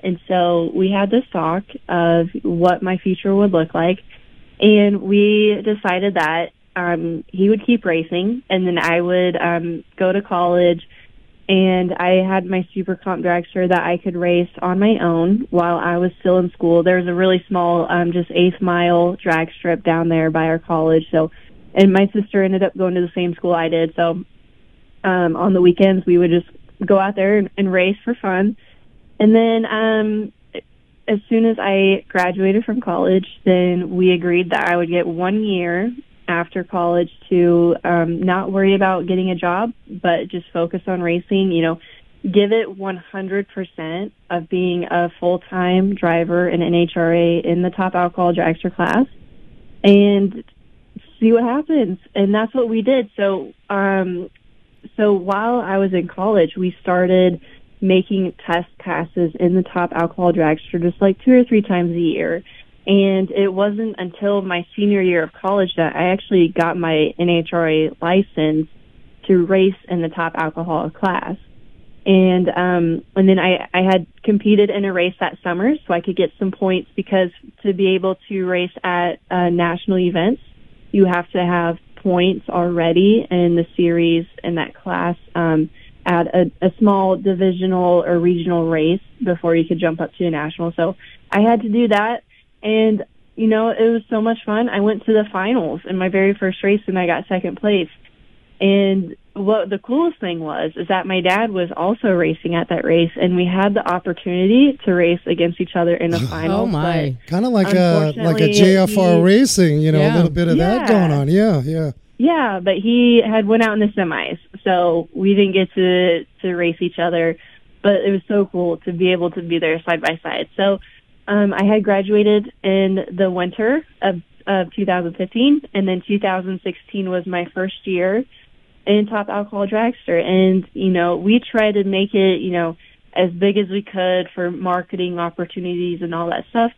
Speaker 4: And so we had this talk of what my future would look like. And we decided that um, he would keep racing and then I would um, go to college and I had my super comp dragster that I could race on my own while I was still in school. There was a really small, um, just eighth mile drag strip down there by our college. So, and my sister ended up going to the same school I did. So, um, on the weekends we would just go out there and, and race for fun. And then, um, as soon as I graduated from college, then we agreed that I would get one year after college to um, not worry about getting a job, but just focus on racing. You know, give it 100% of being a full-time driver in NHRA in the top alcohol dragster class, and see what happens. And that's what we did. So, um, so while I was in college, we started making test passes in the top alcohol dragster just like two or three times a year. And it wasn't until my senior year of college that I actually got my NHRA license to race in the top alcohol class. And um, and then I, I had competed in a race that summer, so I could get some points because to be able to race at uh, national events, you have to have points already in the series in that class um, at a, a small divisional or regional race before you could jump up to a national. So I had to do that and, you know, it was so much fun. I went to the finals in my very first race and I got second place. And what the coolest thing was is that my dad was also racing at that race and we had the opportunity to race against each other in the [laughs] oh, final.
Speaker 2: Oh my.
Speaker 1: Kind of like a like a JFR
Speaker 4: he-
Speaker 1: racing, you know, a little bit of that going on. Yeah, yeah.
Speaker 4: Yeah, but he had went out in the semis, so we didn't get to to race each other. But it was so cool to be able to be there side by side. So um, I had graduated in the winter of of 2015, and then 2016 was my first year in Top Alcohol Dragster, and you know we tried to make it you know as big as we could for marketing opportunities and all that stuff.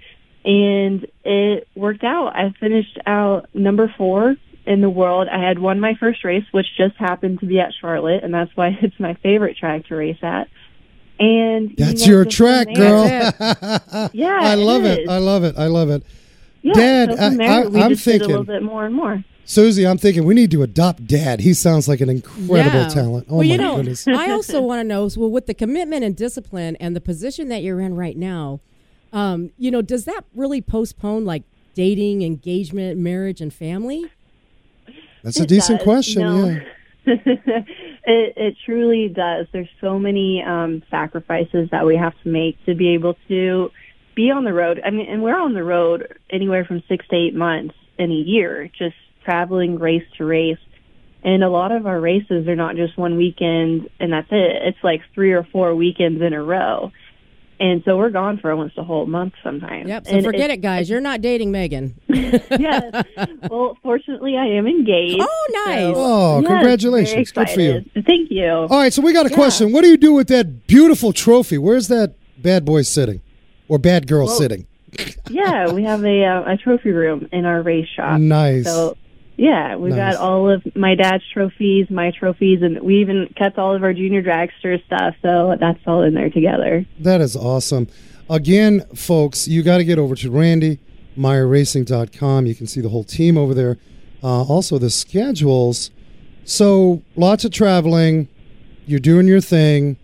Speaker 4: And it worked out. I finished out number four in the world. I had won my first race, which just happened to be at Charlotte, and that's why [laughs] it's my favorite track to race at. And you
Speaker 1: That's
Speaker 4: know,
Speaker 1: your track, girl. [laughs]
Speaker 4: Yeah,
Speaker 1: I
Speaker 4: it
Speaker 1: love it.
Speaker 4: is.
Speaker 1: I love it. I love it.
Speaker 4: Yeah,
Speaker 1: Dad,
Speaker 4: so from
Speaker 1: I-
Speaker 4: there,
Speaker 1: I-
Speaker 4: we
Speaker 1: I'm
Speaker 4: just did a little
Speaker 1: thinking-
Speaker 4: bit more and more.
Speaker 1: Susie, I'm thinking we need to adopt Dad. He sounds like an incredible
Speaker 2: Yeah.
Speaker 1: talent. Oh
Speaker 2: well,
Speaker 1: my
Speaker 2: you know,
Speaker 1: goodness.
Speaker 2: I also [laughs] want to know well, with the commitment and discipline and the position that you're in right now, um, you know, does that really postpone like dating, engagement, marriage, and family?
Speaker 1: That's a decent
Speaker 4: does,
Speaker 1: question.
Speaker 4: no.
Speaker 1: Yeah. [laughs]
Speaker 4: it, it truly does. There's so many um, sacrifices that we have to make to be able to be on the road. I mean, and we're on the road anywhere from six to eight months in a year, just traveling race to race. And a lot of our races are not just one weekend and that's it. It's like three or four weekends in a row. And so we're gone for almost a whole month sometimes.
Speaker 2: Yep. So
Speaker 4: And
Speaker 2: forget
Speaker 4: it's-
Speaker 2: it, guys. You're not dating Megan. [laughs]
Speaker 4: yes. Well, fortunately, I am engaged.
Speaker 2: Oh, nice.
Speaker 1: Oh,
Speaker 4: yes,
Speaker 1: congratulations.
Speaker 4: very
Speaker 1: Good for you.
Speaker 4: Thank you.
Speaker 1: All right, so we got a question. What do you do with that beautiful trophy? Where's that bad boy sitting? Or bad girl sitting?
Speaker 4: yeah, we have a uh, a trophy room in our race shop.
Speaker 1: Nice.
Speaker 4: So yeah, we've
Speaker 1: Nice.
Speaker 4: got all of my dad's trophies, my trophies, and we even kept all of our junior dragster stuff. So that's all in there together.
Speaker 1: That is awesome. Again, folks, you got to get over to RandyMeyerRacing.com. You can see the whole team over there. Uh, also, the schedules. So, lots of traveling. You're doing your thing.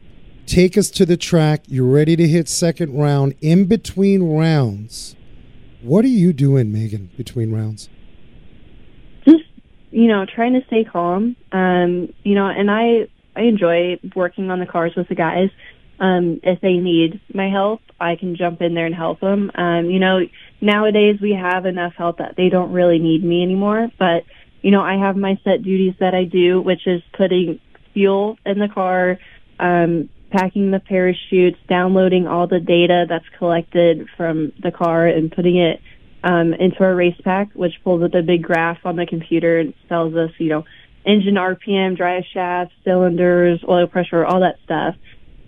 Speaker 1: Take us to the track. You're ready to hit second round. In between rounds, what are you doing, Megan, between rounds?
Speaker 4: You know, trying to stay calm. Um, you know, and I I enjoy working on the cars with the guys. Um, if they need my help, I can jump in there and help them. Um, you know, nowadays we have enough help that they don't really need me anymore. But you know, I have my set duties that I do, which is putting fuel in the car, um, packing the parachutes, downloading all the data that's collected from the car, and putting it um, into our RacePak, which pulls up a big graph on the computer and tells us, you know, engine RPM, drive shaft, cylinders, oil pressure, all that stuff.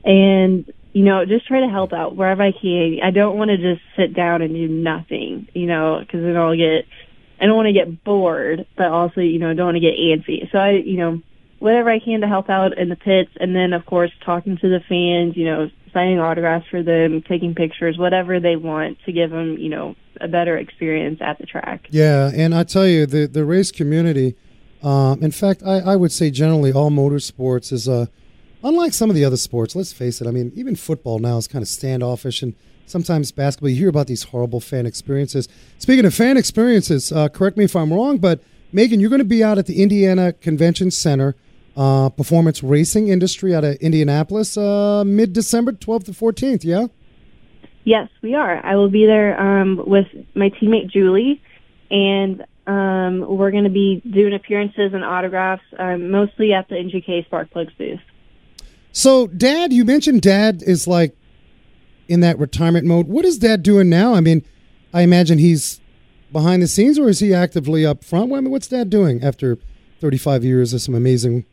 Speaker 4: And, you know, just try to help out wherever I can. I don't want to just sit down and do nothing, you know, because then I'll get, I don't want to get bored, but also, you know, don't want to get antsy. So I, you know, whatever I can to help out in the pits, and then of course talking to the fans, you know, signing autographs for them, taking pictures, whatever they want to give them, you know, a better experience at the track.
Speaker 1: Yeah, and I tell you, the the race community, um, in fact, I, I would say generally all motorsports is uh, unlike some of the other sports. Let's face it. I mean, even football now is kind of standoffish, and sometimes basketball. You hear about these horrible fan experiences. Speaking of fan experiences, uh, correct me if I'm wrong, but Megan, you're going to be out at the Indiana Convention Center. Uh, performance racing industry out of Indianapolis, uh, mid December 12th to 14th, yeah?
Speaker 4: Yes, we are. I will be there um, with my teammate Julie, and um, we're going to be doing appearances and autographs, um, mostly at the NGK Spark Plugs booth.
Speaker 1: So, Dad, you mentioned Dad is like in that retirement mode. What is Dad doing now? I mean, I imagine he's behind the scenes, or is he actively up front? I mean, what's Dad doing after 35 years of some amazing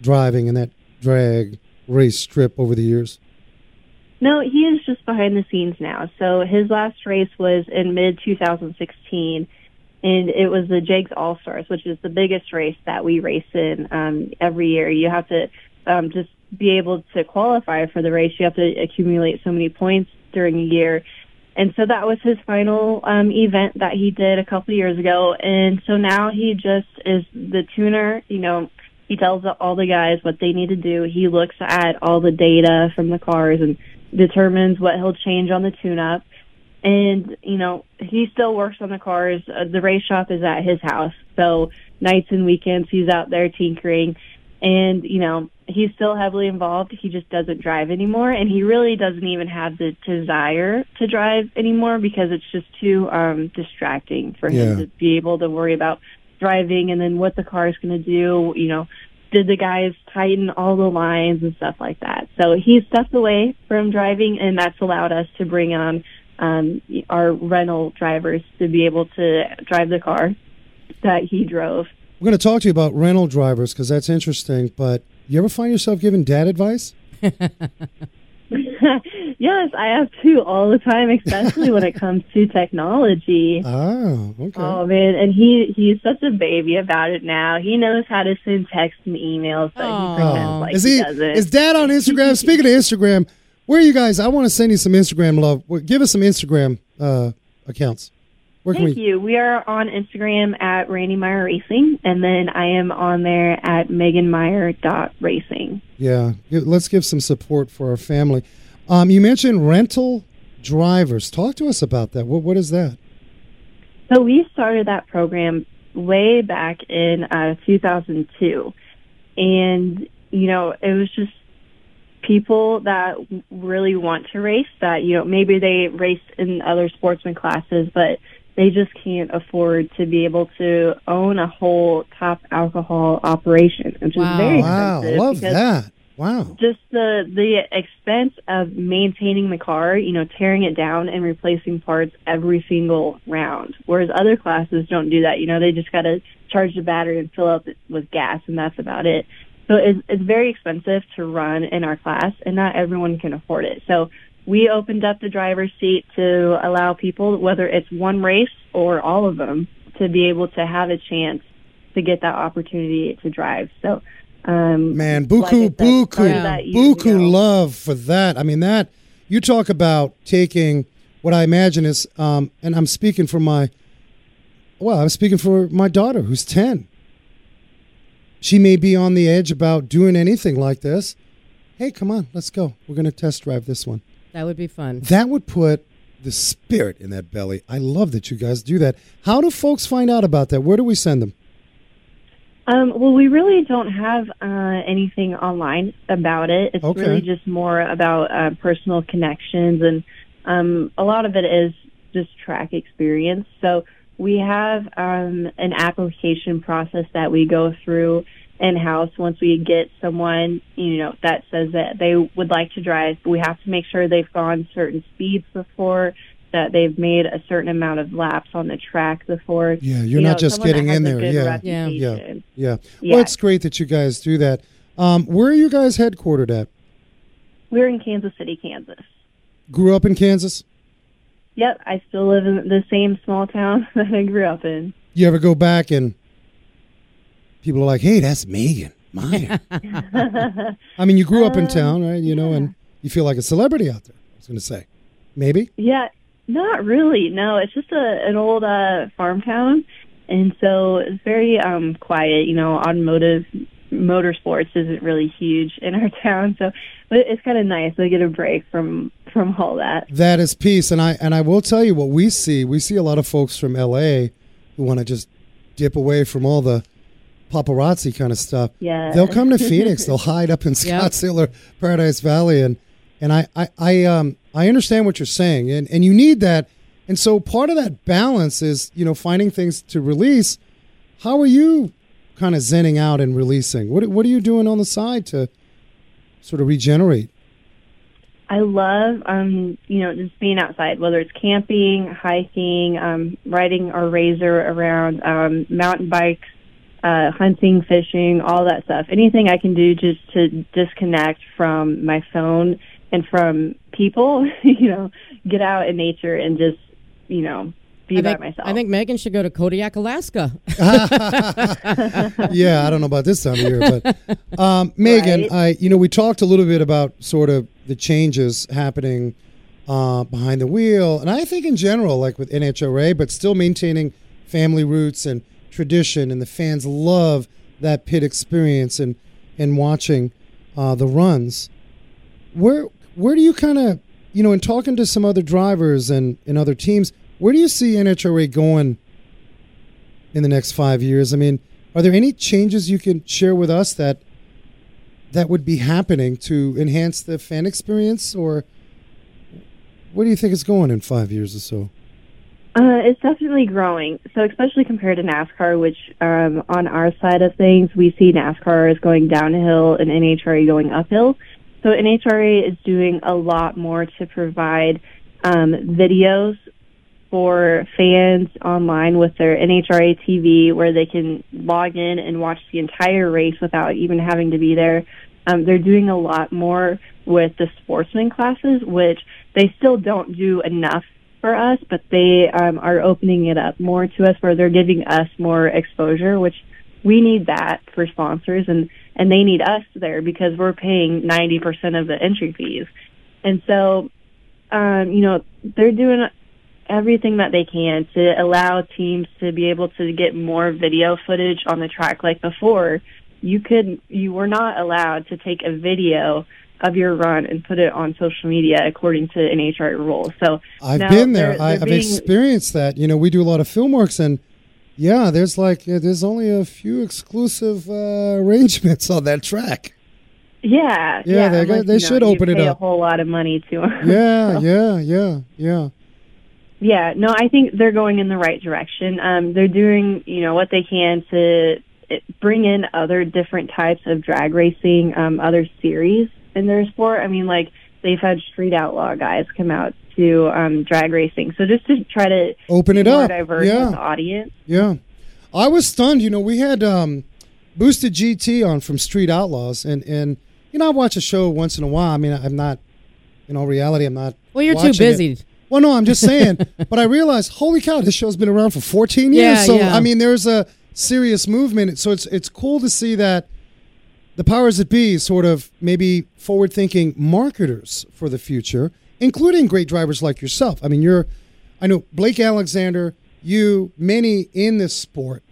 Speaker 1: driving and that drag race strip over the years?
Speaker 4: No, he is just behind the scenes now. So his last race was in mid 2016, and it was the Jegs All Stars, which is the biggest race that we race in um, every year. You have to um, just be able to qualify for the race. You have to accumulate so many points during a year. And so that was his final um, event that he did a couple years ago. And so now he just is the tuner, you know, he tells all the guys what they need to do. He looks at all the data from the cars and determines what he'll change on the tune-up. And, you know, he still works on the cars. Uh, the race shop is at his house. So nights and weekends, he's out there tinkering. And, you know, he's still heavily involved. He just doesn't drive anymore. And he really doesn't even have the desire to drive anymore because it's just too um, distracting for him
Speaker 1: Yeah.
Speaker 4: to be able to worry about driving and then what the car is going to do, you know, did the guys tighten all the lines and stuff like that. So he stepped away from driving and that's allowed us to bring on um, our rental drivers to be able to drive the car that he drove.
Speaker 1: We're going to talk to you about rental drivers because that's interesting. But you ever find yourself giving dad advice? [laughs] [laughs]
Speaker 4: yes, I have to all the time, especially when it [laughs] comes to technology.
Speaker 1: Oh, okay.
Speaker 4: Oh man, and he he's such a baby about it now. He knows how to send texts and emails, but
Speaker 2: Aw.
Speaker 4: he pretends like
Speaker 1: is
Speaker 4: he,
Speaker 1: he?
Speaker 4: doesn't.
Speaker 1: Is dad on Instagram? [laughs] Speaking of Instagram, where are you guys? I want to send you some Instagram love. Give us some Instagram uh, accounts. Where
Speaker 4: Thank
Speaker 1: we?
Speaker 4: you. We are on Instagram at Randy Meyer Racing, and then I am on there at meganmeyer.racing.
Speaker 1: Yeah, let's give some support for our family. Um, you mentioned rental drivers. Talk to us about that. What What is that?
Speaker 4: So we started that program way back in uh, 2002, and you know it was just people that really want to race. That you know maybe they race in other sportsman classes, but they just can't afford to be able to own a whole top alcohol operation, which
Speaker 2: Wow.
Speaker 4: is very
Speaker 1: Wow,
Speaker 4: expensive.
Speaker 1: love that. Wow.
Speaker 4: just the the expense of maintaining the car, you know, tearing it down and replacing parts every single round. Whereas other classes don't do that. You know, they just got to charge the battery and fill up it with gas, and that's about it. So it's, it's very expensive to run in our class, and not everyone can afford it. So we opened up the driver's seat to allow people, whether it's one race or all of them, to be able to have a chance to get that opportunity to drive. So. Um,
Speaker 1: Man,
Speaker 4: like I
Speaker 1: buku,
Speaker 4: said,
Speaker 1: buku,
Speaker 4: started that
Speaker 1: buku
Speaker 4: ago.
Speaker 1: love for that. I mean, that you talk about taking what I imagine is, um, and I'm speaking for my, well, I'm speaking for my daughter who's ten. She may be on the edge about doing anything like this. Hey, come on, let's go. We're going to test drive this one.
Speaker 2: That would be fun.
Speaker 1: That would put the spirit in that belly. I love that you guys do that. How do folks find out about that? Where do we send them?
Speaker 4: Um, well, we really don't have uh, anything online about it. It's
Speaker 1: Okay.
Speaker 4: really just more about uh, personal connections, and um, a lot of it is just track experience. So we have um, an application process that we go through in house once we get someone, you know, that says that they would like to drive. We have to make sure they've gone certain speeds before, that they've made a certain amount of laps on the track before.
Speaker 1: Yeah, you're
Speaker 4: You
Speaker 1: not
Speaker 4: know,
Speaker 1: just getting in there.
Speaker 4: good
Speaker 1: Yeah.
Speaker 2: Yeah.
Speaker 1: Yeah.
Speaker 4: Yeah.
Speaker 1: Well, it's great that you guys do that. Um, where are you guys headquartered at?
Speaker 4: We're in Kansas City, Kansas.
Speaker 1: Grew up in Kansas?
Speaker 4: Yep, I still live in the same small town [laughs] that I grew up in.
Speaker 1: You ever go back and people are like, hey, that's Megan.
Speaker 3: Meyer. [laughs]
Speaker 1: I mean, you grew up in
Speaker 4: Um,
Speaker 1: town, right? You know, and you feel like a celebrity out there. I was going to say, maybe.
Speaker 4: Yeah, not really. No, it's just a an old uh, farm town, and so it's very um, quiet. You know, automotive motorsports isn't really huge in our [laughs] town, so but it's kind of nice to get a break from from all that.
Speaker 1: That is peace, and I and I will tell you what we see. We see a lot of folks from L.A. who want to just dip away from all the paparazzi kind of stuff.
Speaker 4: Yeah,
Speaker 1: They'll come to [laughs] Phoenix. They'll hide up in
Speaker 2: Yeah.
Speaker 1: Scottsdale or Paradise Valley, and and I I I um I understand what you're saying, and and you need that. And so part of that balance is you know finding things to release. How are you kind of zenning out and releasing? What what are you doing on the side to sort of regenerate?
Speaker 4: I love, um, you know, just being outside, whether it's camping, hiking, um, riding our razor around, um, mountain bikes, uh, hunting, fishing, all that stuff. Anything I can do just to disconnect from my phone and from people, [laughs] you know, get out in nature and just, you know, be
Speaker 2: I
Speaker 4: by
Speaker 2: think,
Speaker 4: myself.
Speaker 2: I think Megan should go to Kodiak, Alaska. [laughs]
Speaker 1: yeah, I don't know about this time of year, but um, [laughs] Megan,
Speaker 4: Right.
Speaker 1: I you know we talked a little bit about sort of the changes happening uh, behind the wheel, and I think in general, like with NHRA, but still maintaining family roots and tradition, and the fans love that pit experience and and watching uh, the runs. Where where do you kind of you know in talking to some other drivers and, and other teams, where do you see NHRA going? in the next five years? I mean, are there any changes you can share with us that that would be happening to enhance the fan experience, or where do you think it's going in five years or so?
Speaker 4: Uh, it's definitely growing. So especially compared to NASCAR, which um, on our side of things, we see NASCAR is going downhill and NHRA going uphill. So NHRA is doing a lot more to provide um, videos for fans online with their NHRA TV where they can log in and watch the entire race without even having to be there. Um, they're doing a lot more with the sportsman classes, which they still don't do enough for us, but they um, are opening it up more to us where they're giving us more exposure, which we need that for sponsors and, and they need us there because we're paying 90% of the entry fees. And so, um, you know, they're doing everything that they can to allow teams to be able to get more video footage on the track like before you could you were not allowed to take a video of your run and put it on social media according to NHRA rules. So
Speaker 1: I've been there.
Speaker 4: they're-
Speaker 1: I,
Speaker 4: they're
Speaker 1: I've
Speaker 4: being-
Speaker 1: experienced that. You know, we do a lot of film works, and yeah, there's like yeah, there's only a few exclusive uh, arrangements on that track.
Speaker 4: Yeah,
Speaker 1: Yeah, they got- they should
Speaker 4: you
Speaker 1: open it
Speaker 4: pay
Speaker 1: up.
Speaker 4: A whole lot of money to [laughs] 'em.
Speaker 1: Yeah, yeah, yeah, yeah.
Speaker 4: Yeah, no, I think they're going in the right direction. Um, they're doing, you know, what they can to eh, bring in other different types of drag racing, um, other series in their sport. I mean, like they've had street outlaw guys come out to um, drag racing, so just to try to
Speaker 1: Open it up.
Speaker 4: diverse
Speaker 1: Yeah.
Speaker 4: the audience.
Speaker 1: Yeah. I was stunned. You know, we had um, Boosted GT on from Street Outlaws, and, and you know, I watch a show once in a while. I mean, I'm not, in all reality, I'm not.
Speaker 2: Well, you're
Speaker 1: watching
Speaker 2: too
Speaker 1: it.
Speaker 2: busy.
Speaker 1: Well, no, I'm just [laughs] saying. but I realized, holy cow, this show's been around for 14 years.
Speaker 2: Yeah,
Speaker 1: so,
Speaker 2: yeah.
Speaker 1: I mean, there's a serious movement. So it's it's cool to see that the powers that be sort of maybe forward thinking marketers for the future, including great drivers like yourself. I mean, you're, I know Blake Alexander, you, many in this sport.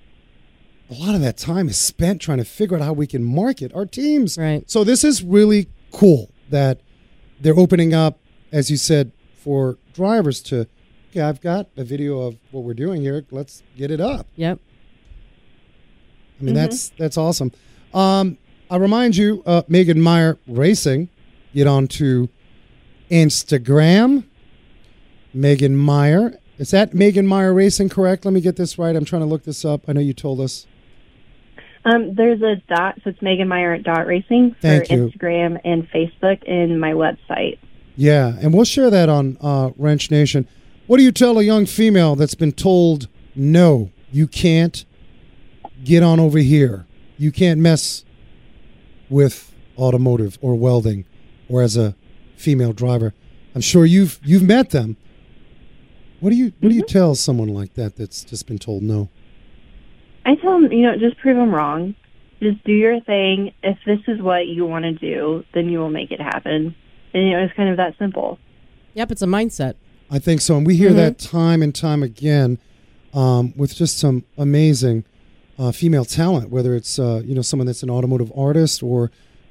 Speaker 1: A lot of that time is spent trying to figure out how we can market our teams.
Speaker 2: Right.
Speaker 1: So this is really cool that they're opening up, as you said, for drivers to. Okay, I've got a video of what we're doing here. Let's get it up.
Speaker 2: Yep.
Speaker 1: I mean, that's that's awesome. Um, I remind you, uh, Megan Meyer Racing. Get on to Instagram. Megan Meyer. Is that Megan Meyer Racing correct? Let me get this right. I'm trying to look this up. I know you told us.
Speaker 4: Um, there's a dot, so it's Megan Meyer at dot racing for
Speaker 1: Thank you.
Speaker 4: Instagram and Facebook and my website.
Speaker 1: Yeah, and we'll share that on uh, Wrench Nation. What do you tell a young female that's been told, no, you can't get on over here? You can't mess with automotive or welding or as a female driver. I'm sure you've you've met them. What do you what do you tell someone like that that's just been told no?
Speaker 4: I tell them, you know, just prove them wrong. just do your thing. If this is what you want to do, then you will make it happen. And you know, it's kind of that simple.
Speaker 2: Yep, it's a mindset.
Speaker 1: I think so, and we hear that time and time again um, with just some amazing uh, female talent. Whether it's uh, you know someone that's an automotive artist or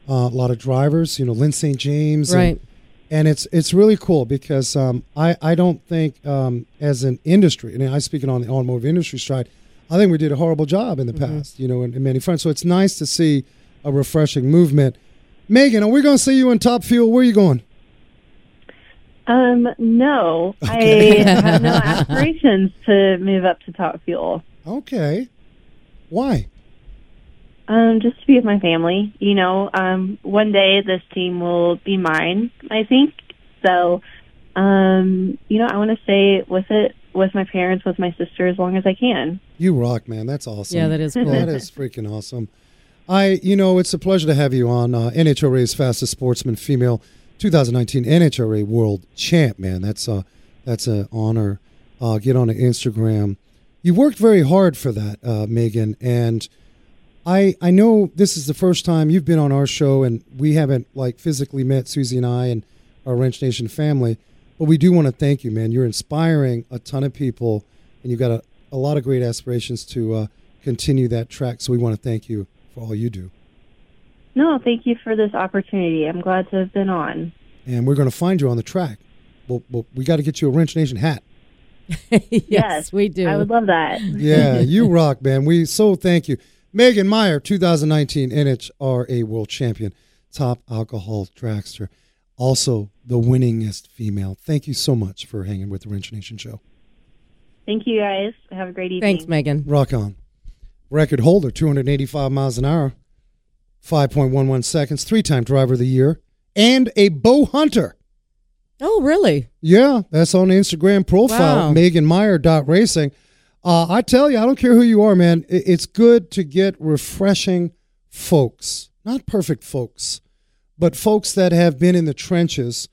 Speaker 1: uh, a lot of drivers, you know, Lyn St. James, and-
Speaker 2: Right.
Speaker 1: and it's it's really cool because um, I I don't think um, as an industry, and I'm speaking on the automotive industry side, I think we did a horrible job in the past, you know, in, in many fronts. So it's nice to see a refreshing movement. Megan, are we going to see you in Top Fuel? Where are you going?
Speaker 4: Um, no, I have no aspirations to move up to top fuel.
Speaker 1: Okay, why?
Speaker 4: Um, just to be with my family. You know, um, one day this team will be mine. I think so. Um, you know, I want to stay with it with my parents, with my sister, as long as I can.
Speaker 1: You rock, man. That's awesome.
Speaker 2: Yeah, that is cool.
Speaker 1: That is freaking awesome. I, you know, it's a pleasure to have you on uh, NHRA's fastest sportsman female 2019 NHRA World Champ. Man, that's a that's an honor. Uh, get on the Instagram. You worked very hard for that, uh, Megan, and I I know this is the first time you've been on our show, and we haven't like physically met Susie and I and our Wrench Nation family, but we do want to thank you, man. You're inspiring a ton of people, and you've got a, a lot of great aspirations to uh, continue that track. So we want to thank you for all you do,
Speaker 4: No, thank you for this opportunity. I'm glad to have been on.
Speaker 1: and we're going to find you on the track. Well, well we got to get you a Wrench Nation hat. [laughs]
Speaker 2: yes, we do.
Speaker 4: I would love that.
Speaker 1: Yeah, [laughs] you rock, man. We so thank you. Megan Meyer, 2019 NHRA World Champion, top alcohol dragster, also the winningest female. Thank you so much for hanging with the Wrench Nation show.
Speaker 4: Thank you guys. Have a great evening.
Speaker 2: Thanks, Megan.
Speaker 1: Rock on. Record holder, 285 miles an hour, 5.11 seconds, three time driver of the year, and a bow hunter.
Speaker 2: Oh, really?
Speaker 1: Yeah, that's on the Instagram profile,
Speaker 2: Wow.
Speaker 1: Megan Meyer dot racing. Uh, I tell you, I don't care who you are, man. It's good to get refreshing folks, not perfect folks, but folks that have been in the trenches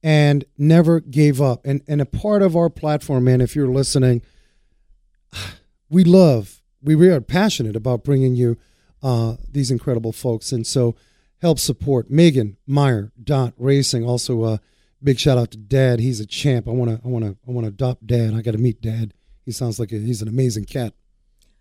Speaker 1: and never gave up. And and a part of our platform, man, if you're listening, [sighs] we love, we really are passionate about bringing you uh, these incredible folks. And so help support Megan Meyer dot racing. Also, uh, big shout out to Dad. He's a champ. I want to, I want to, I want to adopt Dad. I got to meet Dad. He sounds like a, he's an amazing cat.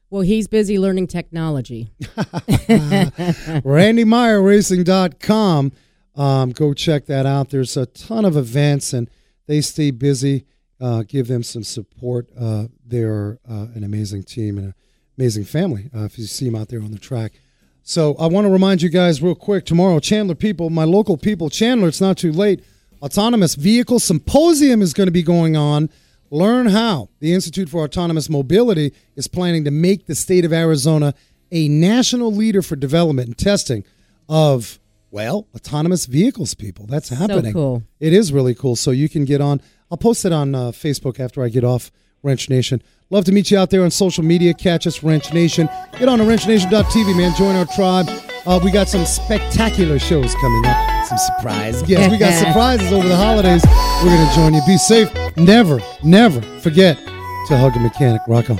Speaker 2: Well, he's busy learning technology. [laughs]
Speaker 1: RandyMeyerRacing.com. Um, go check that out. There's a ton of events, and they stay busy. Uh, give them some support. Uh, they're uh, an amazing team and an amazing family. Uh, if you see them out there on the track. So I want to remind you guys real quick. Tomorrow, Chandler people, my local people, Chandler. It's not too late. Autonomous Vehicle Symposium is going to be going on. Learn how the Institute for Autonomous Mobility is planning to make the state of Arizona a national leader for development and testing of, well, autonomous vehicles, people. That's happening.
Speaker 2: So cool.
Speaker 1: It is really cool. So you can get on. I'll post it on uh, Facebook after I get off Wrench Nation. Love to meet you out there on social media. Catch us, Wrench Nation. Get on to wrenchnation.tv, man. Join our tribe. Uh, we got some spectacular shows coming up.
Speaker 3: Some surprise.
Speaker 1: Yes, we got surprises over the holidays. We're going to join you. Be safe. Never, never forget to hug a mechanic. Rock on.